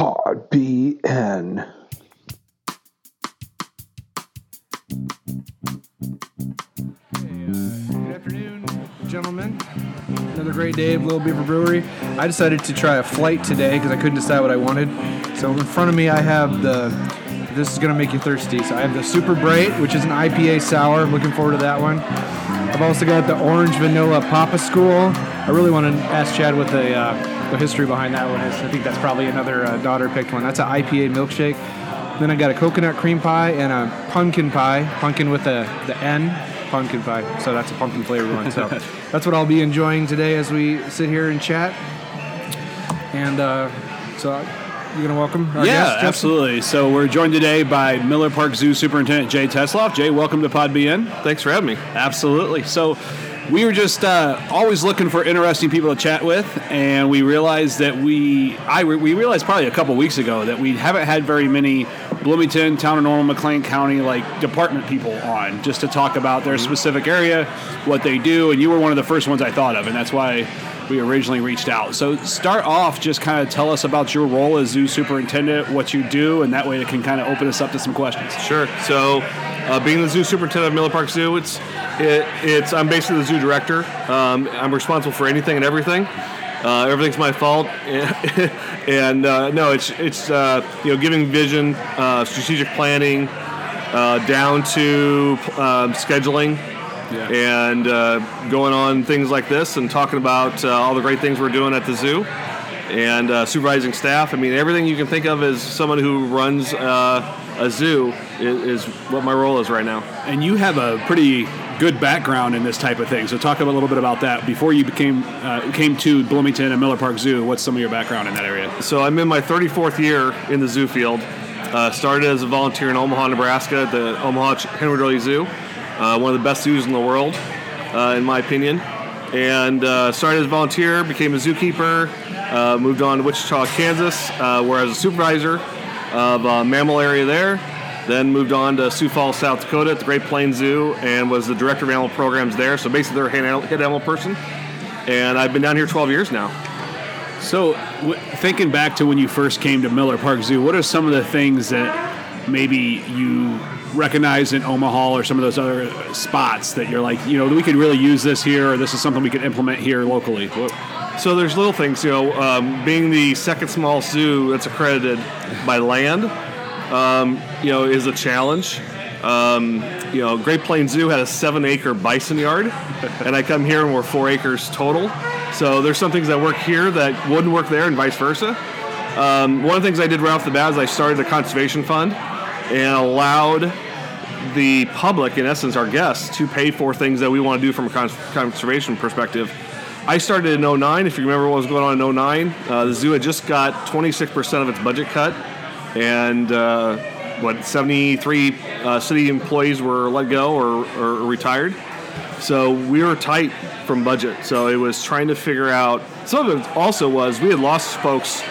BN. Good afternoon, gentlemen. Another great day of Little Beaver Brewery. I decided to try a flight today because I couldn't decide what I wanted. So in front of me, I have the. This is gonna make you thirsty. So I have the Super Bright, which is an IPA sour. I'm looking forward to that one. I've also got the Orange Vanilla Papa School. I really want to ask Chad what the uh, the history behind that one is. I think that's probably another uh, daughter picked one. That's an IPA milkshake. Then I got a coconut cream pie and a pumpkin pie, pumpkin with the, the N, pumpkin pie. So that's a pumpkin flavored one. So that's what I'll be enjoying today as we sit here and chat. And uh, so you're gonna welcome our yeah, guest, Justin? absolutely. So we're joined today by Miller Park Zoo Superintendent Jay Tetzloff. Jay, welcome to Pod BN. Thanks for having me. Absolutely. So we were just uh, always looking for interesting people to chat with, and we realized that we I we realized probably a couple weeks ago that we haven't had very many Bloomington, Town of Normal, McLean County like department people on just to talk about their specific area, what they do, and you were one of the first ones I thought of, and that's why we originally reached out. So start off, just kind of tell us about your role as zoo superintendent, what you do, and that way it can kind of open us up to some questions. Sure. So, uh, being the zoo superintendent of Miller Park Zoo, it's it, it's I'm basically the zoo director. Um, I'm responsible for anything and everything. Uh, everything's my fault, and uh, no, it's it's uh, you know giving vision, uh, strategic planning, uh, down to um, scheduling, and uh, going on things like this and talking about uh, all the great things we're doing at the zoo, and uh, supervising staff. I mean, everything you can think of as someone who runs uh, a zoo is, is what my role is right now. And you have a pretty good background in this type of thing. So talk a little bit about that. Before you became uh, came to Bloomington and Miller Park Zoo, what's some of your background in that area? So I'm in my 34th year in the zoo field. Uh, started as a volunteer in Omaha, Nebraska, at the Omaha Henry Doorly Zoo, uh, one of the best zoos in the world, uh, in my opinion. And uh, started as a volunteer, became a zookeeper, uh, moved on to Wichita, Kansas, uh, where I was a supervisor of a mammal area there. Then moved on to Sioux Falls, South Dakota at the Great Plains Zoo and was the director of animal programs there. So basically, they're a head head animal person. And I've been down here 12 years now. So w- thinking back to when you first came to Miller Park Zoo, what are some of the things that maybe you recognize in Omaha or some of those other spots that you're like, you know, we could really use this here, or this is something we could implement here locally? So there's little things, you know, um, being the second smallest zoo that's accredited by land, um, you know, is a challenge. Um, you know, Great Plains Zoo had a seven-acre bison yard, and I come here and we're four acres total. So there's some things that work here that wouldn't work there, and vice versa. Um, one of the things I did right off the bat is I started a conservation fund and allowed the public, in essence, our guests, to pay for things that we want to do from a cons- conservation perspective. I started in 09. If you remember what was going on in 09, uh, the zoo had just got 26% of its budget cut, and uh, what 73 uh, city employees were let go or, or retired. So we were tight from budget. So it was trying to figure out. Some of it also was we had lost folks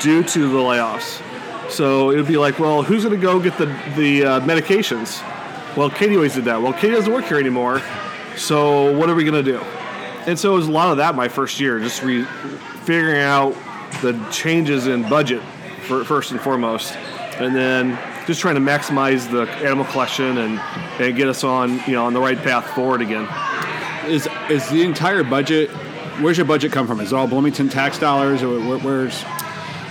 due to the layoffs. So it would be like, well, who's going to go get the the uh, medications? Well, Katie always did that. Well, Katie doesn't work here anymore. So what are we going to do? And so it was a lot of that my first year, just re- figuring out the changes in budget for, first and foremost, and then just trying to maximize the animal collection and, and get us on you know on the right path forward again. Is is the entire budget? Where's your budget come from? Is it all Bloomington tax dollars, or where, where's?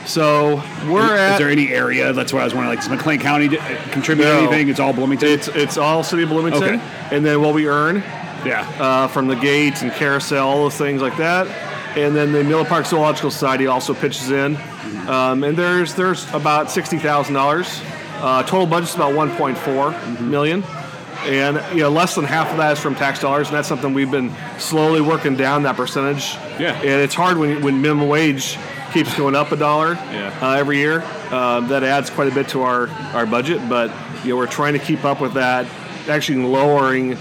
So we're is, at is there any area? That's what I was wondering. Like, does McLean County contribute No. anything? It's all Bloomington. it's it's all city of Bloomington, Okay. and then what we earn yeah. uh, from the gates and carousel, all those things like that. And then the Miller Park Zoological Society also pitches in, um, and there's there's about sixty thousand dollars. Uh, total budget's about one point four million, and you know less than half of that is from tax dollars, and that's something we've been slowly working down that percentage. Yeah. and it's hard when when minimum wage keeps going up a dollar Yeah. uh, every year. Um, that adds quite a bit to our our budget, but you know we're trying to keep up with that, actually lowering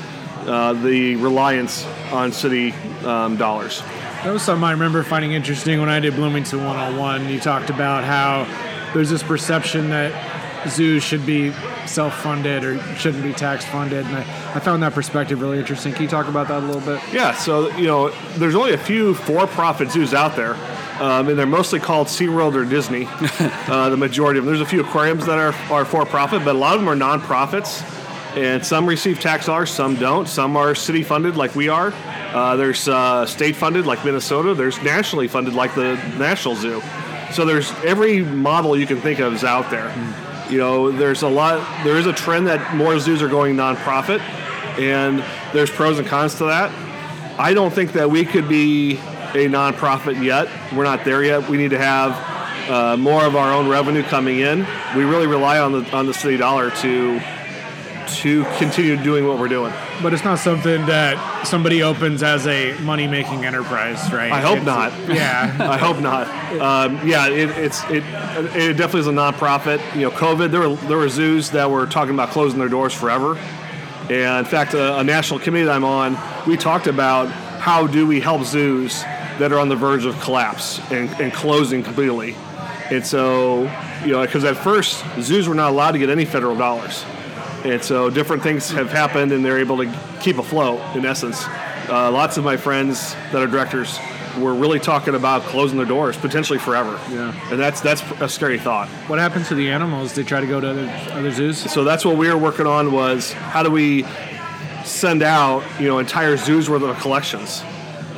uh, the reliance on city um, dollars. That was something I remember finding interesting when I did Bloomington 101. You talked about how there's this perception that zoos should be self-funded or shouldn't be tax-funded, and I, I found that perspective really interesting. Can you talk about that a little bit? Yeah, so you know, there's only a few for-profit zoos out there. Um, and they're mostly called SeaWorld or Disney. uh, the majority of them. There's a few aquariums that are, are for profit, but a lot of them are nonprofits. And some receive tax dollars, some don't. Some are city funded, like we are. Uh, there's uh, state funded, like Minnesota. There's nationally funded, like the National Zoo. So there's every model you can think of is out there. You know, there's a lot. There is a trend that more zoos are going nonprofit, and there's pros and cons to that. I don't think that we could be a nonprofit yet. We're not there yet. We need to have uh, more of our own revenue coming in. We really rely on the on the city dollar to to continue doing what we're doing. But it's not something that somebody opens as a money making enterprise, right? I hope It's- not. Yeah. I hope not. Um, yeah, it, it's it, it definitely is a nonprofit. You know, COVID. There were there were zoos that were talking about closing their doors forever. And in fact, a, a national committee that I'm on, we talked about how do we help zoos that are on the verge of collapse and, and closing completely. And so, you know, because at first zoos were not allowed to get any federal dollars. And so different things have happened, and they're able to keep afloat. In essence, uh, lots of my friends that are directors were really talking about closing their doors potentially forever. Yeah. and that's that's a scary thought. What happens to the animals? They try to go to other, other zoos? So that's what we were working on was how do we send out you know entire zoos worth of collections.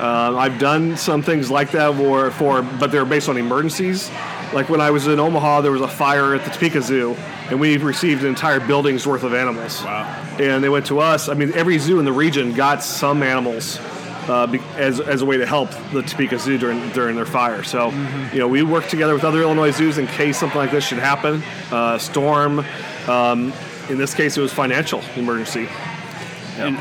Uh, I've done some things like that for, for but they're based on emergencies. Like when I was in Omaha, there was a fire at the Topeka Zoo, and we received an entire building's worth of animals. Wow. And they went to us. I mean, every zoo in the region got some animals uh, be- as, as a way to help the Topeka Zoo during during their fire. So, you know, we work together with other Illinois zoos in case something like this should happen. Uh, storm. Um, in this case, it was financial emergency. And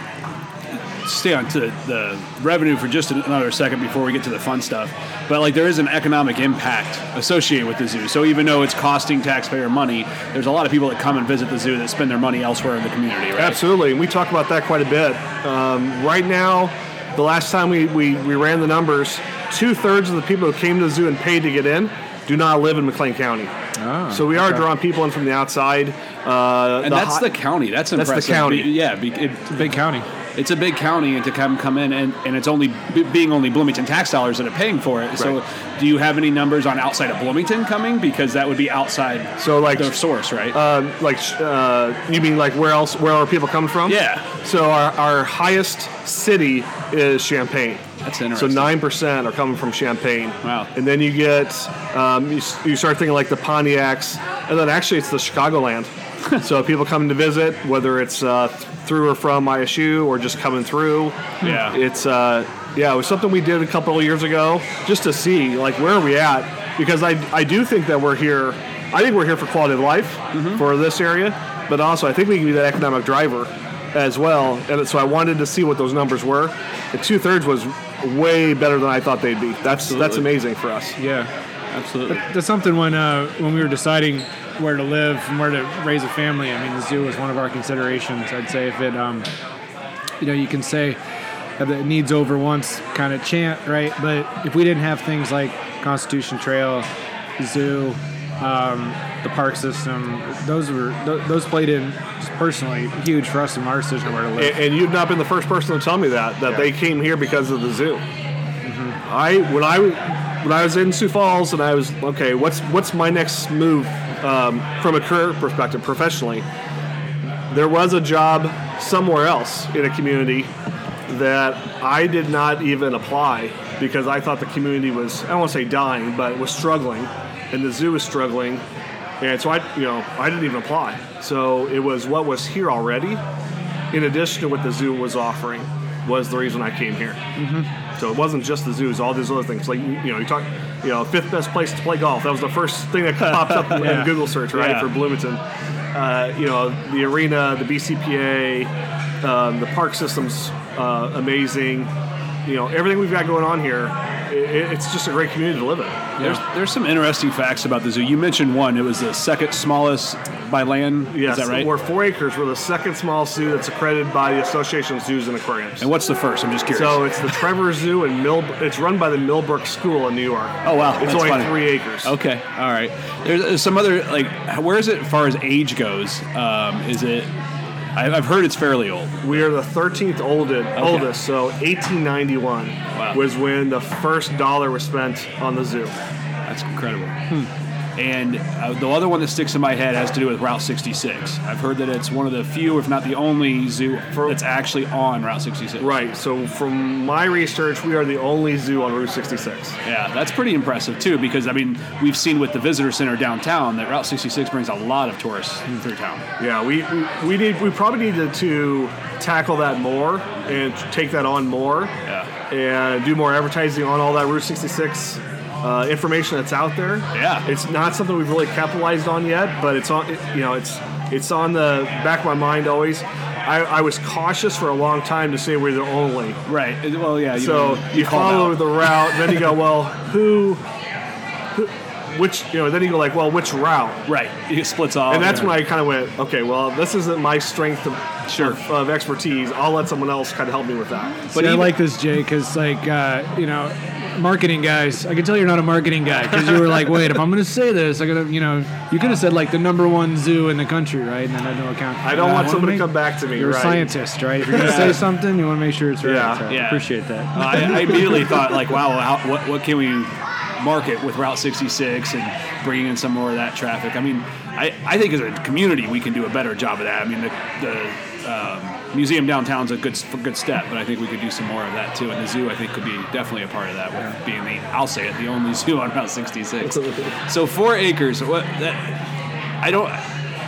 stay on to the revenue for just another second before we get to the fun stuff. But like there is an economic impact associated with the zoo. So even though it's costing taxpayer money, there's a lot of people that come and visit the zoo that spend their money elsewhere in the community, right? Absolutely, and we talk about that quite a bit. Um, right now, the last time we, we, we ran the numbers, two thirds of the people who came to the zoo and paid to get in do not live in McLean County. so we are okay. drawing people in from the outside. Uh, And that's hi- the county. That's impressive. That's the county. Be- yeah, be, it, Big county. It's a big county, and to come come in, and, and it's only b- being only Bloomington tax dollars that are paying for it. So, do you have any numbers on outside of Bloomington coming? Because that would be outside So, like, their source, right? um, like uh, you mean like where else? Where are people coming from? Yeah. So our, our highest city is Champaign. That's interesting. So nine percent are coming from Champaign. Wow. And then you get um, you, you start thinking like the Pontiacs, and then actually it's the Chicagoland. so people coming to visit, whether it's uh, through or from ISU or just coming through. Yeah. It's uh, yeah, it was something we did a couple of years ago just to see like where are we at because I I do think that we're here. I think we're here for quality of life for this area, but also I think we can be that economic driver as well. And so I wanted to see what those numbers were. The two thirds was way better than I thought they'd be. That's that's amazing for us. Yeah. Absolutely. That's something when uh, when we were deciding where to live and where to raise a family. I mean, the zoo was one of our considerations. I'd say if it, um, you know, you can say that it needs over once kind of chant, right? But if we didn't have things like Constitution Trail, zoo, um, the park system, those were th- those played in personally huge for us in our decision where to live. And, and you've not been the first person to tell me that that they came here because of the zoo. I when I when I was in Sioux Falls and I was okay, what's what's my next move um, from a career perspective professionally? There was a job somewhere else in a community that I did not even apply because I thought the community was I don't want to say dying, but was struggling, and the zoo was struggling, and so I you know I didn't even apply. So it was what was here already, in addition to what the zoo was offering, was the reason I came here. So it wasn't just the zoos, all these other things. Like you you know, you talk, you know, fifth best place to play golf. That was the first thing that popped up Yeah. in Google search, right, Yeah. for Bloomington. Uh, you know, the arena, the BCPA, um, the park system's uh, amazing. You know, everything we've got going on here, i i- it's just a great community to live in. There's, there's some interesting facts about the zoo. You mentioned one. It was the second smallest by land. Yes, Is that right? we're four acres. We're the second smallest zoo that's accredited by the Association of Zoos and Aquariums. and what's the first? I'm just curious. So it's the Trevor Zoo in Mill. It's run by the Millbrook School in New York. Oh, wow, It's that's only funny. three acres. Okay, all right. There's, there's some other like, where is it as far as age goes? Um, is it I, I've heard it's fairly old. We are the 13th oldest, oldest so 1891 Wow. was when the first dollar was spent on the zoo. That's incredible. Hmm. And uh, the other one that sticks in my head has to do with Route 66. I've heard that it's one of the few, if not the only, zoo that's actually on Route 66. Right. So from my research, we are the only zoo on Route 66. Yeah, that's pretty impressive too, because I mean, we've seen with the visitor center downtown that Route 66 brings a lot of tourists through town. Yeah, we, we, we need we probably needed to tackle that more and take that on more Yeah. and do more advertising on all that Route 66 uh, information that's out there. Yeah. it's not something we've really capitalized on yet, but it's on. It, you know, it's it's on the back of my mind always. I, I was cautious for a long time to say we're the only. Right. Well, yeah. You, So you, called follow the route, then you go, well, who, which, you know, then you go like, well, which route? Right. It splits off. And that's yeah. when I kind of went, okay, well, this isn't my strength of, Sure. of, of expertise. I'll let someone else kind of help me with that. But But I like this, Jay, because like uh, you know, marketing guys. I can tell you're not a marketing guy because you were like, wait, if I'm going to say this, I gotta, you know, you could have said like the number one zoo in the country, right? And then I no account. I don't Uh, want wanna somebody to come back to me. You're right? a scientist, right? If you're going to say something, you want to make sure it's right. Yeah. So I appreciate that. I, I immediately thought like, wow, how, what what can we market with Route 66 and bringing in some more of that traffic? I mean, I, I think as a community we can do a better job of that. I mean, the, the um, museum downtown's a good good step, but I think we could do some more of that too. And the zoo, I think, could be definitely a part of that with being the I'll say it, the only zoo on Route 66. so four acres. What that? I don't.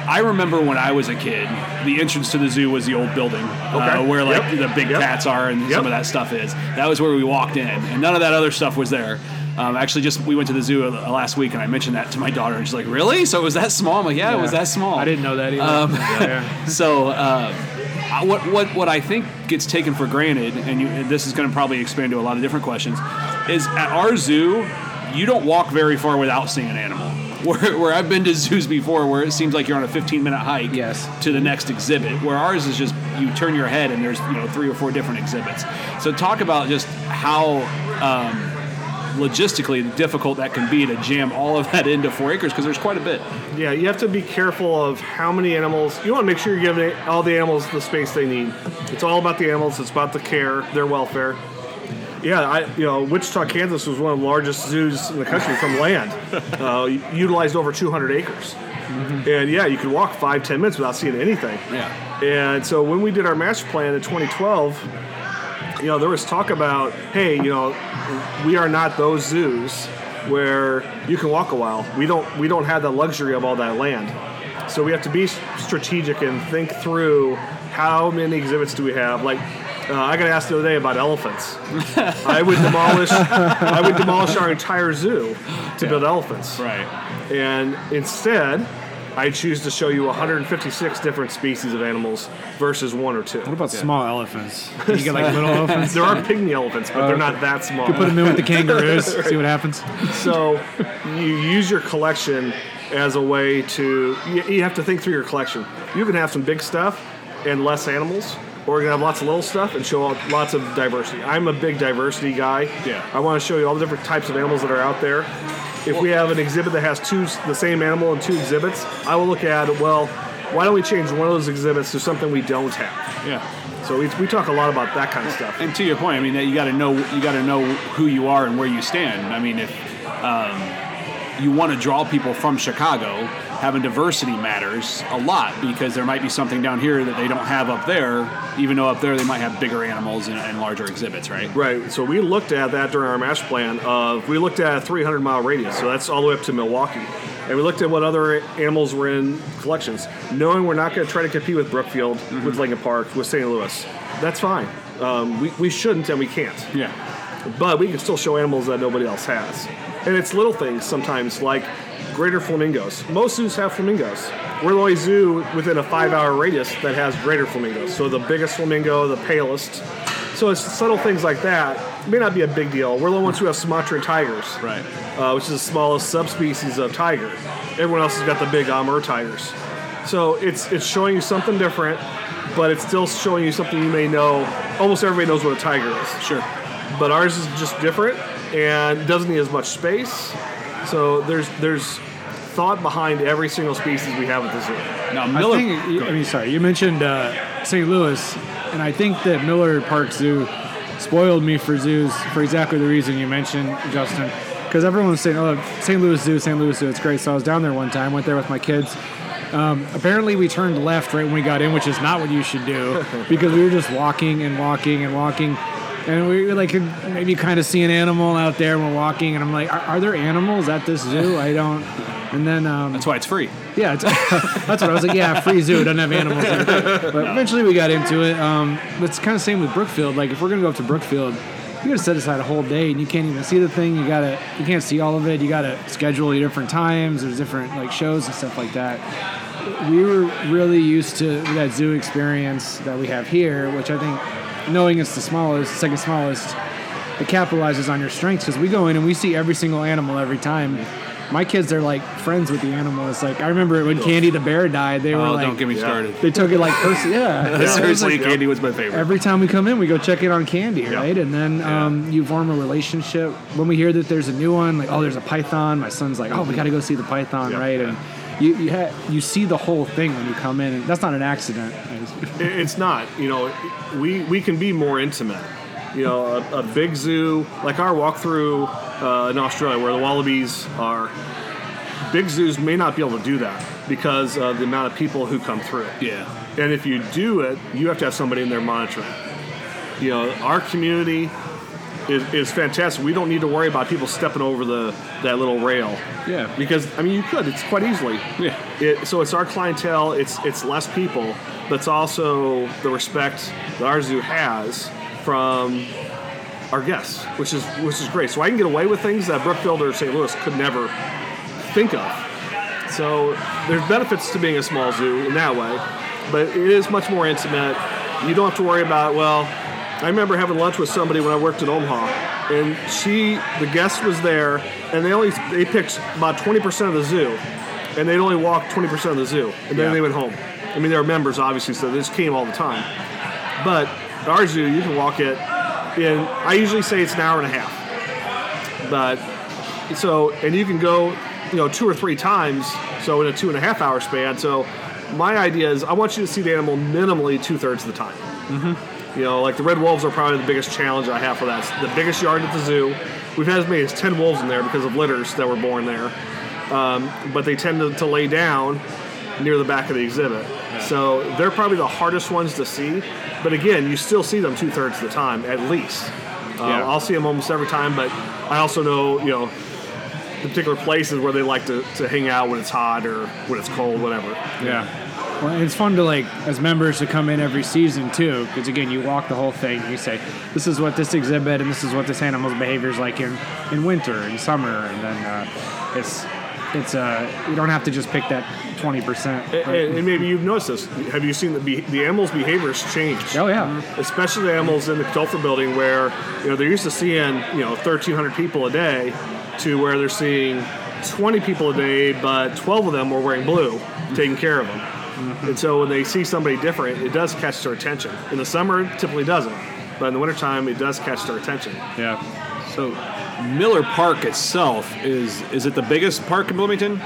I remember when I was a kid, the entrance to the zoo was the old building, uh, where like Yep. the big Yep. cats are and Yep. some of that stuff is. That was where we walked in, and none of that other stuff was there. Um, actually, just we went to the zoo uh, last week, and I mentioned that to my daughter, and she's like, "Really? So it was that small?" I'm like, "Yeah, it was that small." I didn't know that either. Um, Yeah. So, uh, I- what what what I think gets taken for granted, and, you, and this is going to probably expand to a lot of different questions, is at our zoo, you don't walk very far without seeing an animal. Where, where I've been to zoos before, where it seems like you're on a 15 minute hike Yes. to the next exhibit. Where ours is just you turn your head and there's you know three or four different exhibits. So talk about just how. Um, logistically difficult that can be to jam all of that into four acres because there's quite a bit. Yeah, you have to be careful of how many animals. You want to make sure you're giving all the animals the space they need. It's all about the animals. It's about the care, their welfare. Yeah, I you know Wichita, Kansas was one of the largest zoos in the country from land. Uh, utilized over 200 acres, and yeah, you could walk five ten minutes without seeing anything. Yeah. And so when we did our master plan in 2012, you know, there was talk about, hey, you know, we are not those zoos where you can walk a while. We don't we don't have the luxury of all that land. So we have to be strategic and think through how many exhibits do we have? Like uh, I got asked the other day about elephants. I would demolish I would demolish our entire zoo to build elephants. Right. And instead, I choose to show you 156 different species of animals versus one or two. what about small elephants? Can you get like little elephants? There are pygmy elephants, but they're not that small. You put them in with the kangaroos. See what happens. So you use your collection as a way to. You, you have to think through your collection. You can have some big stuff and less animals, or you can have lots of little stuff and show lots of diversity. I'm a big diversity guy. Yeah. I want to show you all the different types of animals that are out there. If we have an exhibit that has two the same animal in two exhibits, I will look at well. Why don't we change one of those exhibits to something we don't have? Yeah. So we, we talk a lot about that kind of stuff. And to your point, I mean, that you got to know you got to know who you are and where you stand. I mean, if um, you want to draw people from Chicago, having diversity matters a lot because there might be something down here that they don't have up there. Even though up there they might have bigger animals and, and larger exhibits, right? Right. So we looked at that during our master plan. Of we looked at a 300 mile radius, so that's all the way up to Milwaukee, and we looked at what other animals were in collections, knowing we're not going to try to compete with Brookfield, with Lincoln Park, with St. Louis. That's fine. Um, we, we shouldn't and we can't, Yeah. but we can still show animals that nobody else has, and it's little things sometimes like greater flamingos. Most zoos have flamingos. We're the only zoo within a five-hour radius that has greater flamingos. So the biggest flamingo, the palest. So it's subtle things like that. It may not be a big deal. We're the ones who have Sumatran tigers, Right. uh, which is the smallest subspecies of tiger. Everyone else has got the big Amur tigers. So it's it's showing you something different, but it's still showing you something you may know. Almost everybody knows what a tiger is Sure. but ours is just different and doesn't need as much space. So there's there's thought behind every single species we have at the zoo. Now I Miller. think, I mean, sorry, you mentioned uh, St. Louis, and I think that Miller Park Zoo spoiled me for zoos for exactly the reason you mentioned, Justin. Because everyone was saying, "Oh, St. Louis Zoo, St. Louis Zoo, it's great." So I was down there one time, went there with my kids. Um, apparently, we turned left right when we got in, which is not what you should do, because we were just walking and walking and walking. And we were like maybe kind of see an animal out there. And we're walking, and I'm like, are, "Are there animals at this zoo?" I don't. And then um, That's why it's free. yeah, it's, that's what I was like. Yeah, free zoo doesn't have animals. In it. But eventually we got into it. Um, but it's kind of same with Brookfield. Like if we're gonna go up to Brookfield, you gotta set aside a whole day, and you can't even see the thing. You gotta, you can't see all of it. You gotta schedule your different times. There's different like shows and stuff like that. We were really used to that zoo experience that we have here, which I think, knowing it's the smallest, second smallest, it capitalizes on your strengths because we go in and we see every single animal every time. My kids are like friends with the animals. Like I remember when Candy the bear died, they were Oh, like, don't get me started. they took it like person. Yeah, It was Seriously, like- Candy was my favorite. Every time we come in, we go check in on Candy, right? And then um, you form a relationship. When we hear that there's a new one, like oh, there's a python, my son's like, oh, we got to go see the python, right? And you you, ha- you see the whole thing when you come in, and that's not an accident. It's not. You know, we we can be more intimate. You know, a, a big zoo like our walkthrough uh, in Australia, where the wallabies are. Big zoos may not be able to do that because of the amount of people who come through. yeah. And if you do it, you have to have somebody in there monitoring. You know, our community is, is fantastic. We don't need to worry about people stepping over the that little rail. Yeah. Because I mean, you could. It's quite easily. Yeah. It, so it's our clientele. It's it's less people, but it's also the respect that our zoo has from our guests, which is which is great. So I can get away with things that Brookfield or St. Louis could never think of. So there's benefits to being a small zoo in that way, but it is much more intimate. You don't have to worry about well. I remember having lunch with somebody when I worked in Omaha, and she, the guest was there, and they only they picked about 20% of the zoo, and they'd only walk 20% of the zoo, and then Yeah. they went home. I mean, they were members obviously, so they just came all the time. But our zoo, you can walk it in. I usually say it's an hour and a half, but so and you can go you know two or three times so in a two and a half hour span so my idea is i want you to see the animal minimally two-thirds of the time mm-hmm. You know like the red wolves are probably the biggest challenge i have for that. It's the biggest yard at the zoo. We've had as many as 10 wolves in there because of litters that were born there. Um, but they tend to, to lay down near the back of the exhibit. So they're probably the hardest ones to see. But again you still see them two-thirds of the time at least. Uh, Yeah. I'll see them almost every time, but I also know, you know, the particular places where they like to, to hang out when it's hot or when it's cold, whatever. Yeah. Well, it's fun to like as members to come in every season too, because again, you walk the whole thing. And you say, "This is what this exhibit, and this is what this animal's behavior is like in in winter and summer," and then uh, it's it's uh you don't have to just pick that twenty percent. And, and maybe you've noticed this. Have you seen the, be- the animals' behaviors change? Oh yeah, Especially the animals in the Katthoefer building where, you know, they're used to seeing, you know, 1,300 people a day to where they're seeing 20 people a day, but 12 of them were wearing blue, taking care of them. And so when they see somebody different, it does catch their attention. In the summer, it typically doesn't. But in the wintertime, it does catch their attention. yeah. So Miller Park itself is is it the biggest park in Bloomington?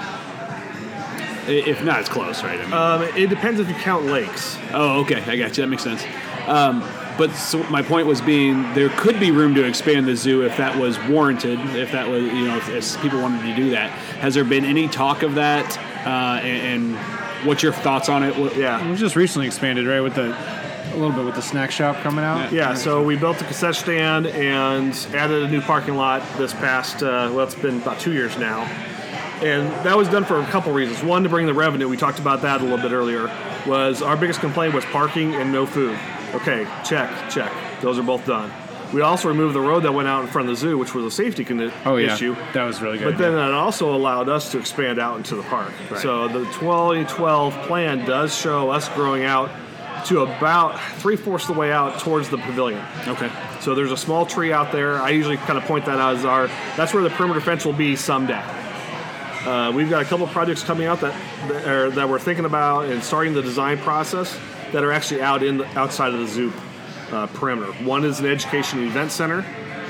If not, it's close, right? I mean, Um, it depends if you count lakes. oh, okay, I got you. That makes sense. Um, but so my point was being there could be room to expand the zoo if that was warranted. If that was you know if, if people wanted to do that. Has there been any talk of that? Uh, and, and what's your thoughts on it? What, It Yeah. was just recently expanded, right? With the a little bit with the snack shop coming out. Yeah, so we built a cassette stand and added a new parking lot this past, uh, well, it's been about two years now. And that was done for a couple reasons. One, to bring the revenue, we talked about that a little bit earlier, was our biggest complaint was parking and no food. Okay, check, check. Those are both done. We also removed the road that went out in front of the zoo, which was a safety con- Oh yeah, issue. that was really good. But then that also allowed us to expand out into the park. Right. So the 2012 plan does show us growing out to about three fourths of the way out towards the pavilion. Okay. So there's a small tree out there. I usually kind of point that out as our that's where the perimeter fence will be someday. Uh, we've got a couple projects coming out that that, are, that we're thinking about and starting the design process that are actually out in the, outside of the zoo uh, perimeter. One is an education event center,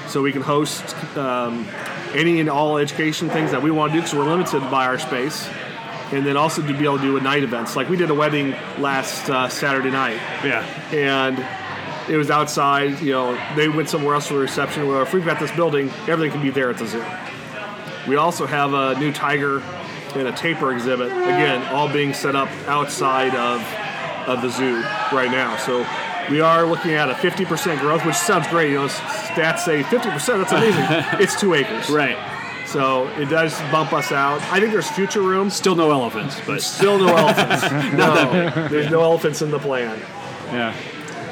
so we can host um, any and all education things that we want to do because we're limited by our space. And then also to be able to do a night events. Like we did a wedding last uh, Saturday night Yeah. and it was outside. You know, they went somewhere else for a reception. Well, if we've got this building, everything can be there at the zoo. We also have a new tiger and a tapir exhibit. Again, all being set up outside of of the zoo right now. So we are looking at a 50% growth, which sounds great. You know, stats say 50%. That's amazing. it's two acres. Right. So it does bump us out. I think there's future room. Still no elephants, but Still no elephants. no, there's no elephants in the plan. Yeah.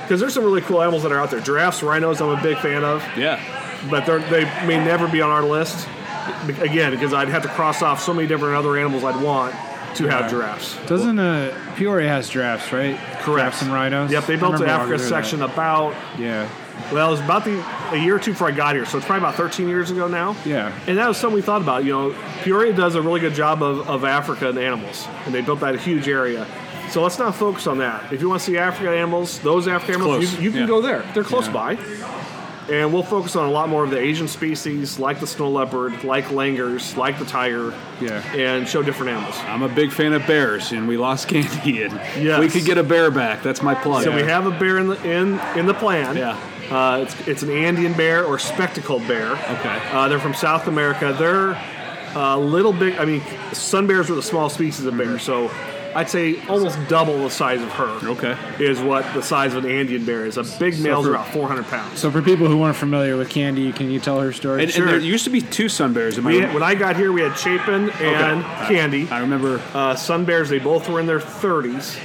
Because there's some really cool animals that are out there. Giraffes, rhinos, I'm a big fan of, yeah. but they're, they may never be on our list. Again, because I'd have to cross off so many different other animals I'd want to have giraffes. Doesn't uh, Peoria has giraffes, right? Giraffes and rhinos. Yep, they built the Africa walking through that. section about, Yeah. well, it was about the, a year or two before I got here, so it's probably about 13 years ago now. Yeah. And that was something we thought about. You know, Peoria does a really good job of, of Africa and animals, and they built that huge area. So let's not focus on that. If you want to see African animals, those African animals, close. you, you can Yeah. go there. They're close Yeah. by. And we'll focus on a lot more of the Asian species, like the snow leopard, like langurs, like the tiger, Yeah. and show different animals. I'm a big fan of bears, and we lost Candy, and Yes. we could get a bear back. That's my plug. So we have a bear in the in in the plan. Yeah. Uh, it's, it's an Andean bear or spectacled bear. Okay. Uh, they're from South America. They're a little big. I mean, sun bears are the small species of bear, so I'd say almost double the size of her. Okay. Is what the size of an Andean bear is. A big male's for- about 400 pounds. So for people who aren't familiar with Candy, can you tell her story? And, and there used to be two sun bears. Am I We, right? when I got here, we had Chapin and Candy. I remember. Uh, sun bears, they both were in their 30s,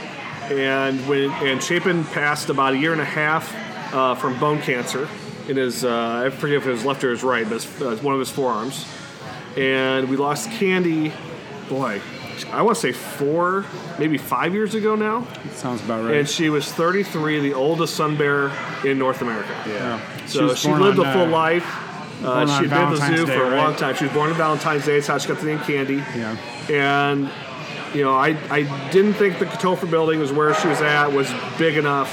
and when and Chapin passed about a year and a half uh, from bone cancer in his uh, I forget if it was left or his right, but it's, uh, one of his forearms, and we lost Candy, boy, I want to say four, maybe five years ago now, Sounds about right. and she was 33, the oldest sun bear in North America. yeah. So was she, lived on, a full uh, life. Uh, she'd been at the zoo Day, for a right? long time. She was born on Valentine's Day. That's how she got the name Candy. Yeah. And you know, I, I didn't think the Katthoefer building was where she was at was big enough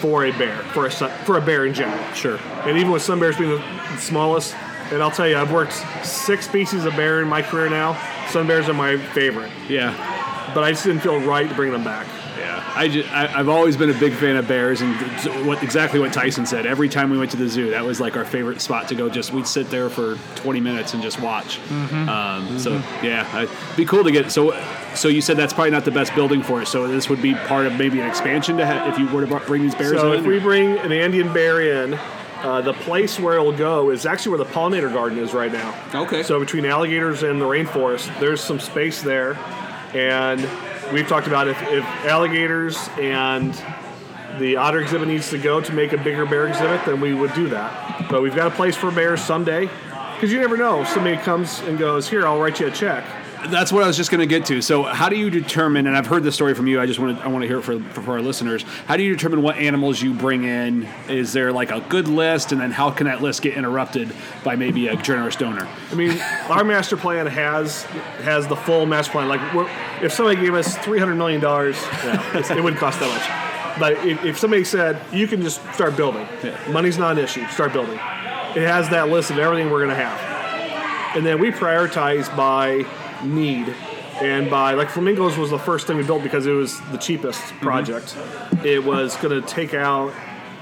for a bear, for a sun- for a bear in general. Sure. And even with sun bears being the smallest, and I'll tell you, I've worked six species of bear in my career now. Sun bears are my favorite, Yeah. but I just didn't feel right to bring them back. Yeah, I, ju- I have always been a big fan of bears, and th- what exactly what Tyson said. Every time we went to the zoo, that was like our favorite spot to go. Just we'd sit there for 20 minutes and just watch. Um, So yeah, it'd be cool to get. So so you said that's probably not the best building for it. So this would be part of maybe an expansion to if you were to br- bring these bears So in. if we bring an Andean bear in, uh, the place where it'll go is actually where the pollinator garden is right now. Okay. So between alligators and the rainforest, there's some space there, and we've talked about if, if alligators and the otter exhibit needs to go to make a bigger bear exhibit, then we would do that. But we've got a place for bears someday, because you never know. Somebody comes and goes, "Here, I'll write you a check." That's what I was just going to get to. So, how do you determine? And I've heard this story from you. I just want to I want to hear it for, for our listeners. How do you determine what animals you bring in? Is there like a good list, and then how can that list get interrupted by maybe a generous donor? I mean, our master plan has has the full master plan. Like, if somebody gave us three hundred million dollars, it wouldn't cost that much. But if, if somebody said you can just start building, Yeah. money's not an issue. Start building. It has that list of everything we're going to have, and then we prioritize by need and by like flamingos was the first thing we built because it was the cheapest project. It was going to take out.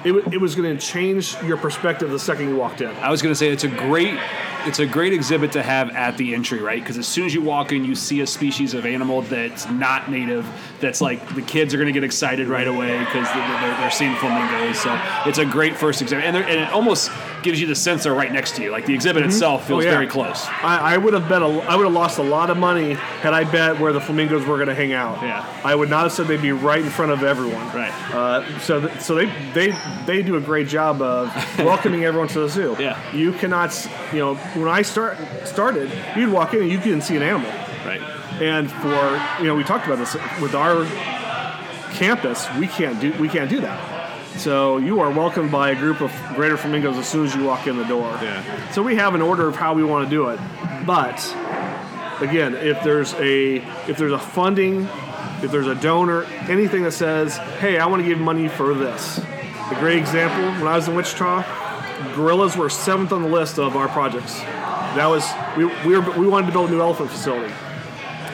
It, it was going to change your perspective the second you walked in. I was going to say it's a great it's a great exhibit to have at the entry, right? Because as soon as you walk in, you see a species of animal that's not native. That's like the kids are going to get excited right away because they're, they're seeing flamingos. So it's a great first exhibit, and, and it almost gives you the sense they're right next to you. Like the exhibit itself feels Oh, yeah. very close. I, I would have bet a, I would have lost a lot of money had I bet where the flamingos were going to hang out. Yeah. I would not have said they'd be right in front of everyone. Right. Uh, so th- so they they they do a great job of welcoming everyone to the zoo. Yeah. You cannot you know when I start started you'd walk in and you couldn't see an animal. Right. And for you know we talked about this with our campus we can't do we can't do that. So you are welcomed by a group of greater flamingos as soon as you walk in the door. Yeah. So we have an order of how we want to do it, but again, if there's a if there's a funding, if there's a donor, anything that says, "Hey, I want to give money for this." A great example: when I was in Wichita, gorillas were seventh on the list of our projects. That was we we, were, we wanted to build a new elephant facility.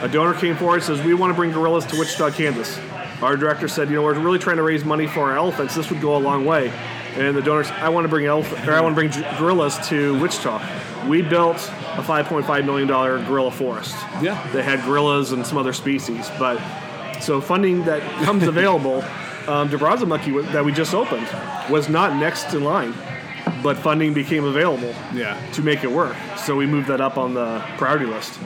A donor came forward and says we want to bring gorillas to Wichita, Kansas. Our director said, you know, we're really trying to raise money for our elephants. This would go a long way. And the donors, I want to bring elephant, or I want to bring gorillas to Wichita. We built a 5.5 million dollar gorilla forest. Yeah. They had gorillas and some other species, but so funding that comes available, um, that we just opened was not next in line, but funding became available Yeah. to make it work. So we moved that up on the priority list.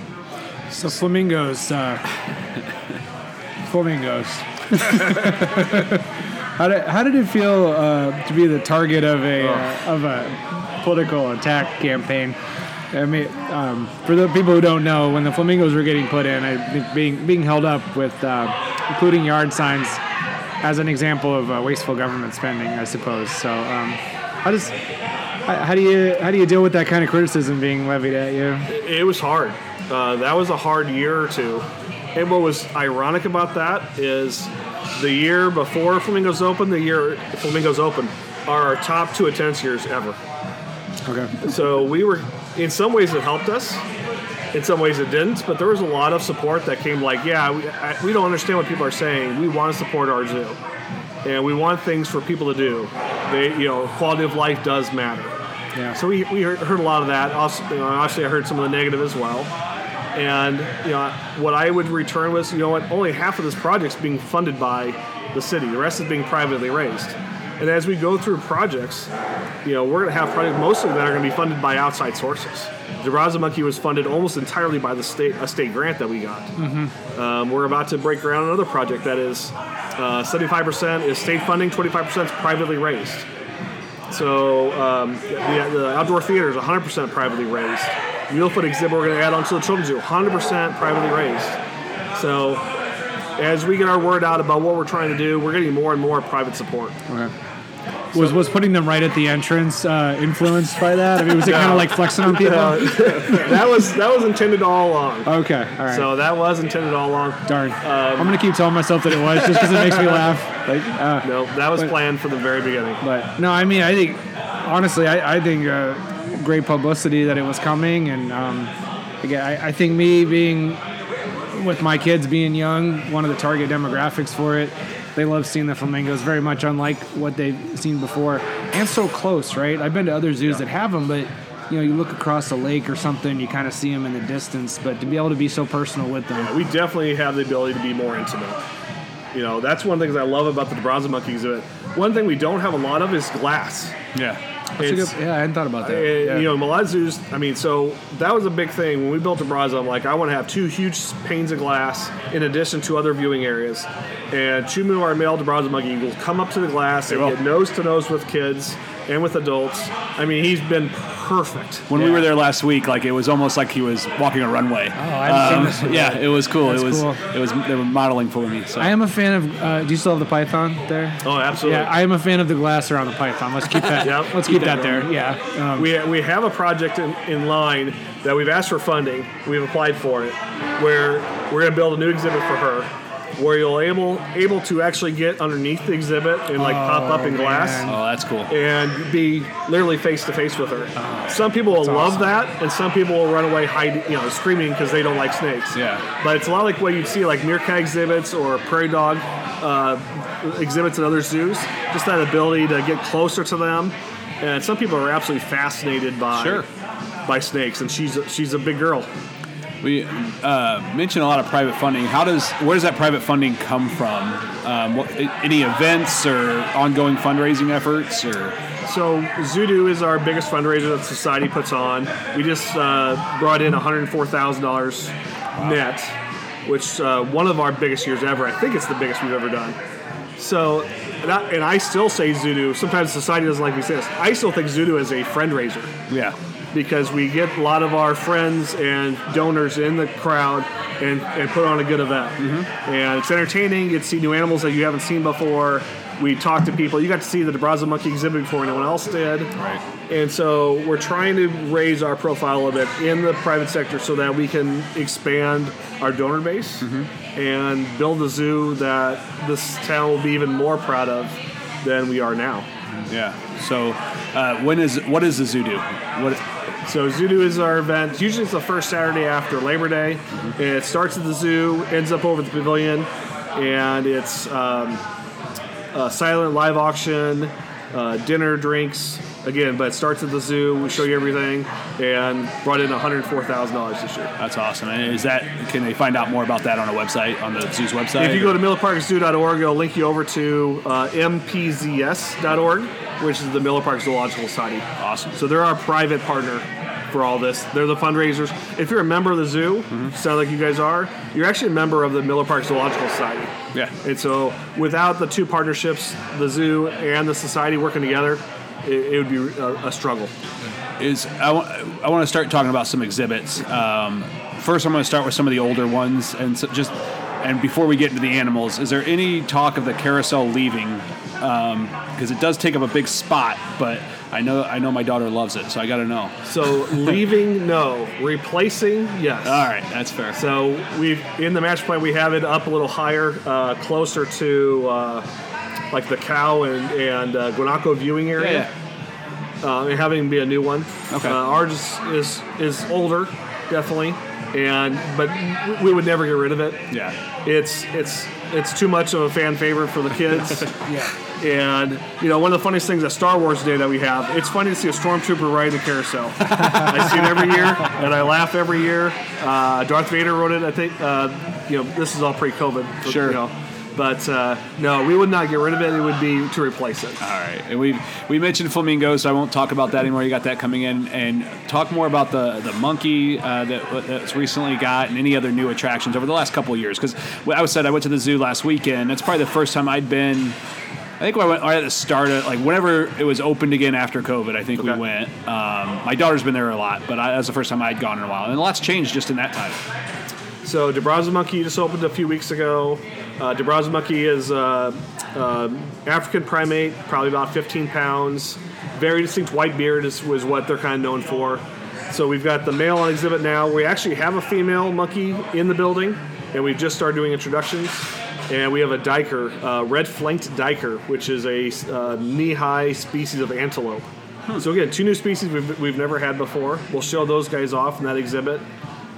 So flamingos, uh, flamingos. how did how did it feel uh, to be the target of a uh, of a political attack campaign? I mean, um, for the people who don't know, when the flamingos were getting put in, I being being held up with uh, including yard signs as an example of uh, wasteful government spending, I suppose. So, um, how does how, do you how do you deal with that kind of criticism being levied at you? It was hard. Uh, that was a hard year or two. And what was ironic about that is the year before Flamingos Open, the year Flamingos Open, are our top two attendance years ever. Okay. So we were, in some ways, it helped us. In some ways, it didn't. But there was a lot of support that came. Like, yeah, we, I, we don't understand what people are saying. We want to support our zoo, and we want things for people to do. They, you know, quality of life does matter. Yeah. So we, we heard, heard a lot of that. Also, you know, obviously, I heard some of the negative as well. And you know, what I would return was, you know what, only half of this project's being funded by the city. The rest is being privately raised. And as we go through projects, you know, we're going to have projects mostly that are going to be funded by outside sources. De Brazza Monkey was funded almost entirely by the state a state grant that we got. Um, we're about to break ground on another project that is uh, 75% is state funding, 25% is privately raised. So um, the, the outdoor theater is 100% privately raised. Wheelfoot exhibit we're going to add on to the children's zoo, 100% privately raised. So as we get our word out about what we're trying to do, we're getting more and more private support. Okay. Was was putting them right at the entrance uh, influenced by that? I mean, was it kind of like flexing on people? that was that was intended all along. Okay, all right. So that was intended all along. Darn. I'm gonna keep telling myself that it was just because it makes me laugh. Like, uh, No, that was But- planned from the very beginning. but no, I mean, I think honestly, I, I think uh, great publicity that it was coming, and um, again, I, I think me being with my kids being young, one of the target demographics for it. They love seeing the flamingos, very much unlike what they've seen before, and so close, right? I've been to other zoos that have them, but you know, you look across a lake or something, you kind of see them in the distance, but to be able to be so personal with them, we definitely have the ability to be more intimate. You know, that's one of the things I love about the Bronze Monkey exhibit. One thing we don't have a lot of is glass. Yeah. That's a good- yeah, I hadn't thought about that. Yeah. You know, a lot of zoos, I mean, so that was a big thing. When we built the Brazza, I'm like, I want to have two huge panes of glass in addition to other viewing areas. And Chumu, our male De Brazza monkey, will come up to the glass and will. get nose to nose with kids and with adults. I mean, he's been perfect. When we were there last week, like it was almost like he was walking a runway. Oh, I haven't seen this yeah, it was cool. That's it was cool. it was they were modeling for me. So I am a fan of. Uh, do you still have the python there? Oh, absolutely. Yeah, I am a fan of the glass around the python. Let's keep that. Yep. Let's keep that there. Yeah. Um, we, we have a project in, in line that we've asked for funding. We've applied for it, where we're going to build a new exhibit for her, where you'll able able to actually get underneath the exhibit and like pop up in glass. man. oh, that's cool. and be literally face to face with her. some people will love that, and some people will run away hiding, you know, screaming because they don't like snakes. Yeah. But it's a lot like what you'd see like meerkat exhibits or prairie dog uh, exhibits at other zoos. Just that ability to get closer to them, and some people are absolutely fascinated by Sure. by snakes. And she's a, she's a big girl. We uh, mentioned a lot of private funding. How does where does that private funding come from? Um, what, any events or ongoing fundraising efforts or So Zudu is our biggest fundraiser that society puts on. We just uh, brought in $104,000 net, which uh, one of our biggest years ever. I think it's the biggest we've ever done. So, and I, and I still say Zudu. Sometimes society doesn't like me say this. I still think Zudu is a friend raiser yeah? because we get a lot of our friends and donors in the crowd and, and put on a good event. Mm-hmm. And it's entertaining. You get to see new animals that you haven't seen before. We talk to people. You got to see the De Brazza monkey exhibit before anyone else did. Right. And so we're trying to raise our profile a bit in the private sector so that we can expand our donor base and build a zoo that this town will be even more proud of than we are now. Yeah. So uh, when is what is the zoo do? What So Zoodoo is our event. Usually it's the first Saturday after Labor Day. It starts at the zoo, ends up over at the pavilion, and it's um, a silent live auction, uh, dinner, drinks. Again, but it starts at the zoo. We show you everything, and brought in one hundred four thousand dollars this year. That's awesome. And is that can they find out more about that on a website on the zoo's website? If you go to millerparkzoo.org, it'll link you over to uh, mpzs.org, which is the Miller Park Zoological Society. Awesome. So they're our private partner for all this. They're the fundraisers. If you're a member of the zoo, sound like you guys are, you're actually a member of the Miller Park Zoological Society. Yeah. And so without the two partnerships, the zoo and the society working together, it, it would be a, a struggle. is I want to start talking about some exhibits. Um, first, I'm going to start with some of the older ones, and so just and before we get into the animals, is there any talk of the carousel leaving? Because it does take up a big spot, but I know I know my daughter loves it, so I got to know. So leaving, no. Replacing, yes. All right, that's fair. So we've in the match plan we have it up a little higher, uh, closer to uh, like the cow and and uh, Guanaco viewing area, yeah. uh, and having be a new one. Okay. Uh, ours is is older, definitely, and but we would never get rid of it. yeah. It's it's it's too much of a fan favorite for the kids. yeah. And you know, one of the funniest things at Star Wars Day that we have, it's funny to see a stormtrooper ride the carousel. I see it every year, and I laugh every year. Uh, Darth Vader wrote it. I think uh, you know this is all pre-COVID. Sure. You know, but uh, no, we would not get rid of it. It would be to replace it. All right, and we we mentioned flamingos, so I won't talk about that anymore. You got that coming in, and talk more about the the monkey uh, that that's recently got, and any other new attractions over the last couple of years. Because I was said I went to the zoo last weekend. It's probably the first time I'd been. I think I went right at the start of like whenever it was opened again after COVID. I think we went. Um, my daughter's been there a lot, but I, that was the first time I'd gone in a while, and a lot's changed just in that time. So De Brazza Monkey just opened a few weeks ago. Uh, De Brazza Monkey is uh, uh, African primate, probably about 15 pounds. Very distinct white beard is, was what they're kind of known for. So we've got the male on exhibit now. We actually have a female monkey in the building, and we've just started doing introductions. And we have a duiker, uh, red-flanked duiker, which is a uh, knee-high species of antelope. So again, two new species we've, we've never had before. We'll show those guys off in that exhibit.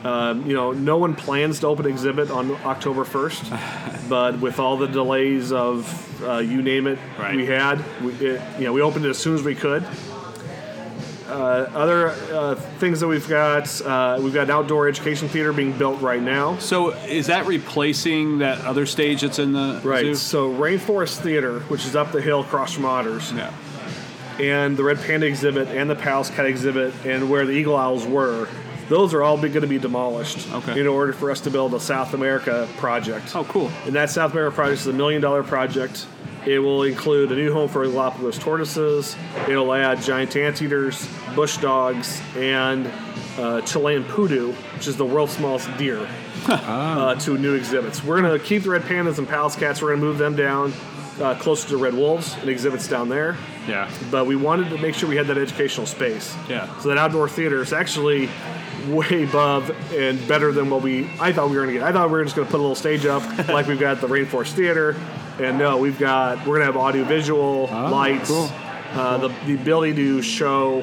Um, you know, no one plans to open exhibit on October 1st, but with all the delays of uh, you name it, Right. we had, we, it, you know, we opened it as soon as we could. Uh, other uh, things that we've got, uh, we've got an outdoor education theater being built right now. So is that replacing that other stage that's in the Right. zoo? So Rainforest Theater, which is up the hill across from Otters, Yeah. and the Red Panda exhibit and the Pallas Cat exhibit and where the Eagle Owls were, those are all going to be demolished Okay. in order for us to build a South America project. Oh, cool. And that South America project is a million dollar project. It will include a new home for Galapagos tortoises. It'll add giant anteaters, bush dogs, and uh, Chilean pudu, which is the world's smallest deer, uh, to new exhibits. We're going to keep the red pandas and Pallas cats. We're going to move them down uh, closer to red wolves and exhibits down there. Yeah. But we wanted to make sure we had that educational space. Yeah. So that outdoor theater is actually way above and better than what we I thought we were going to get. I thought we were just going to put a little stage up like we've got the Rainforest Theater, and no, we've got we're going to have audio visual lights, cool. uh, the the ability to show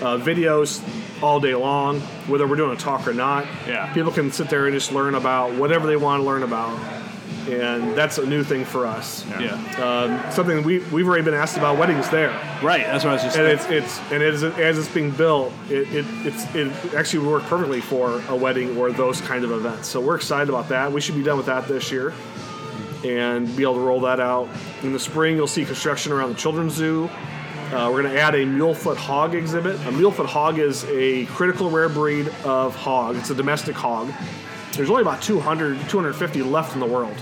uh, videos all day long, whether we're doing a talk or not. Yeah. People can sit there and just learn about whatever they want to learn about. And that's a new thing for us. Yeah. Um, something we, we've already been asked about weddings there Right. That's what I was just. and it's it's and as, it- as it's being built, it, it it's it actually would work perfectly for a wedding or those kind of events. So we're excited about that. We should be done with that this year, and be able to roll that out in the spring. You'll see construction around the children's zoo. Uh, we're going to add a mulefoot hog exhibit. A mulefoot hog is a critical rare breed of hog. It's a domestic hog. There's only about 200, 250 left in the world.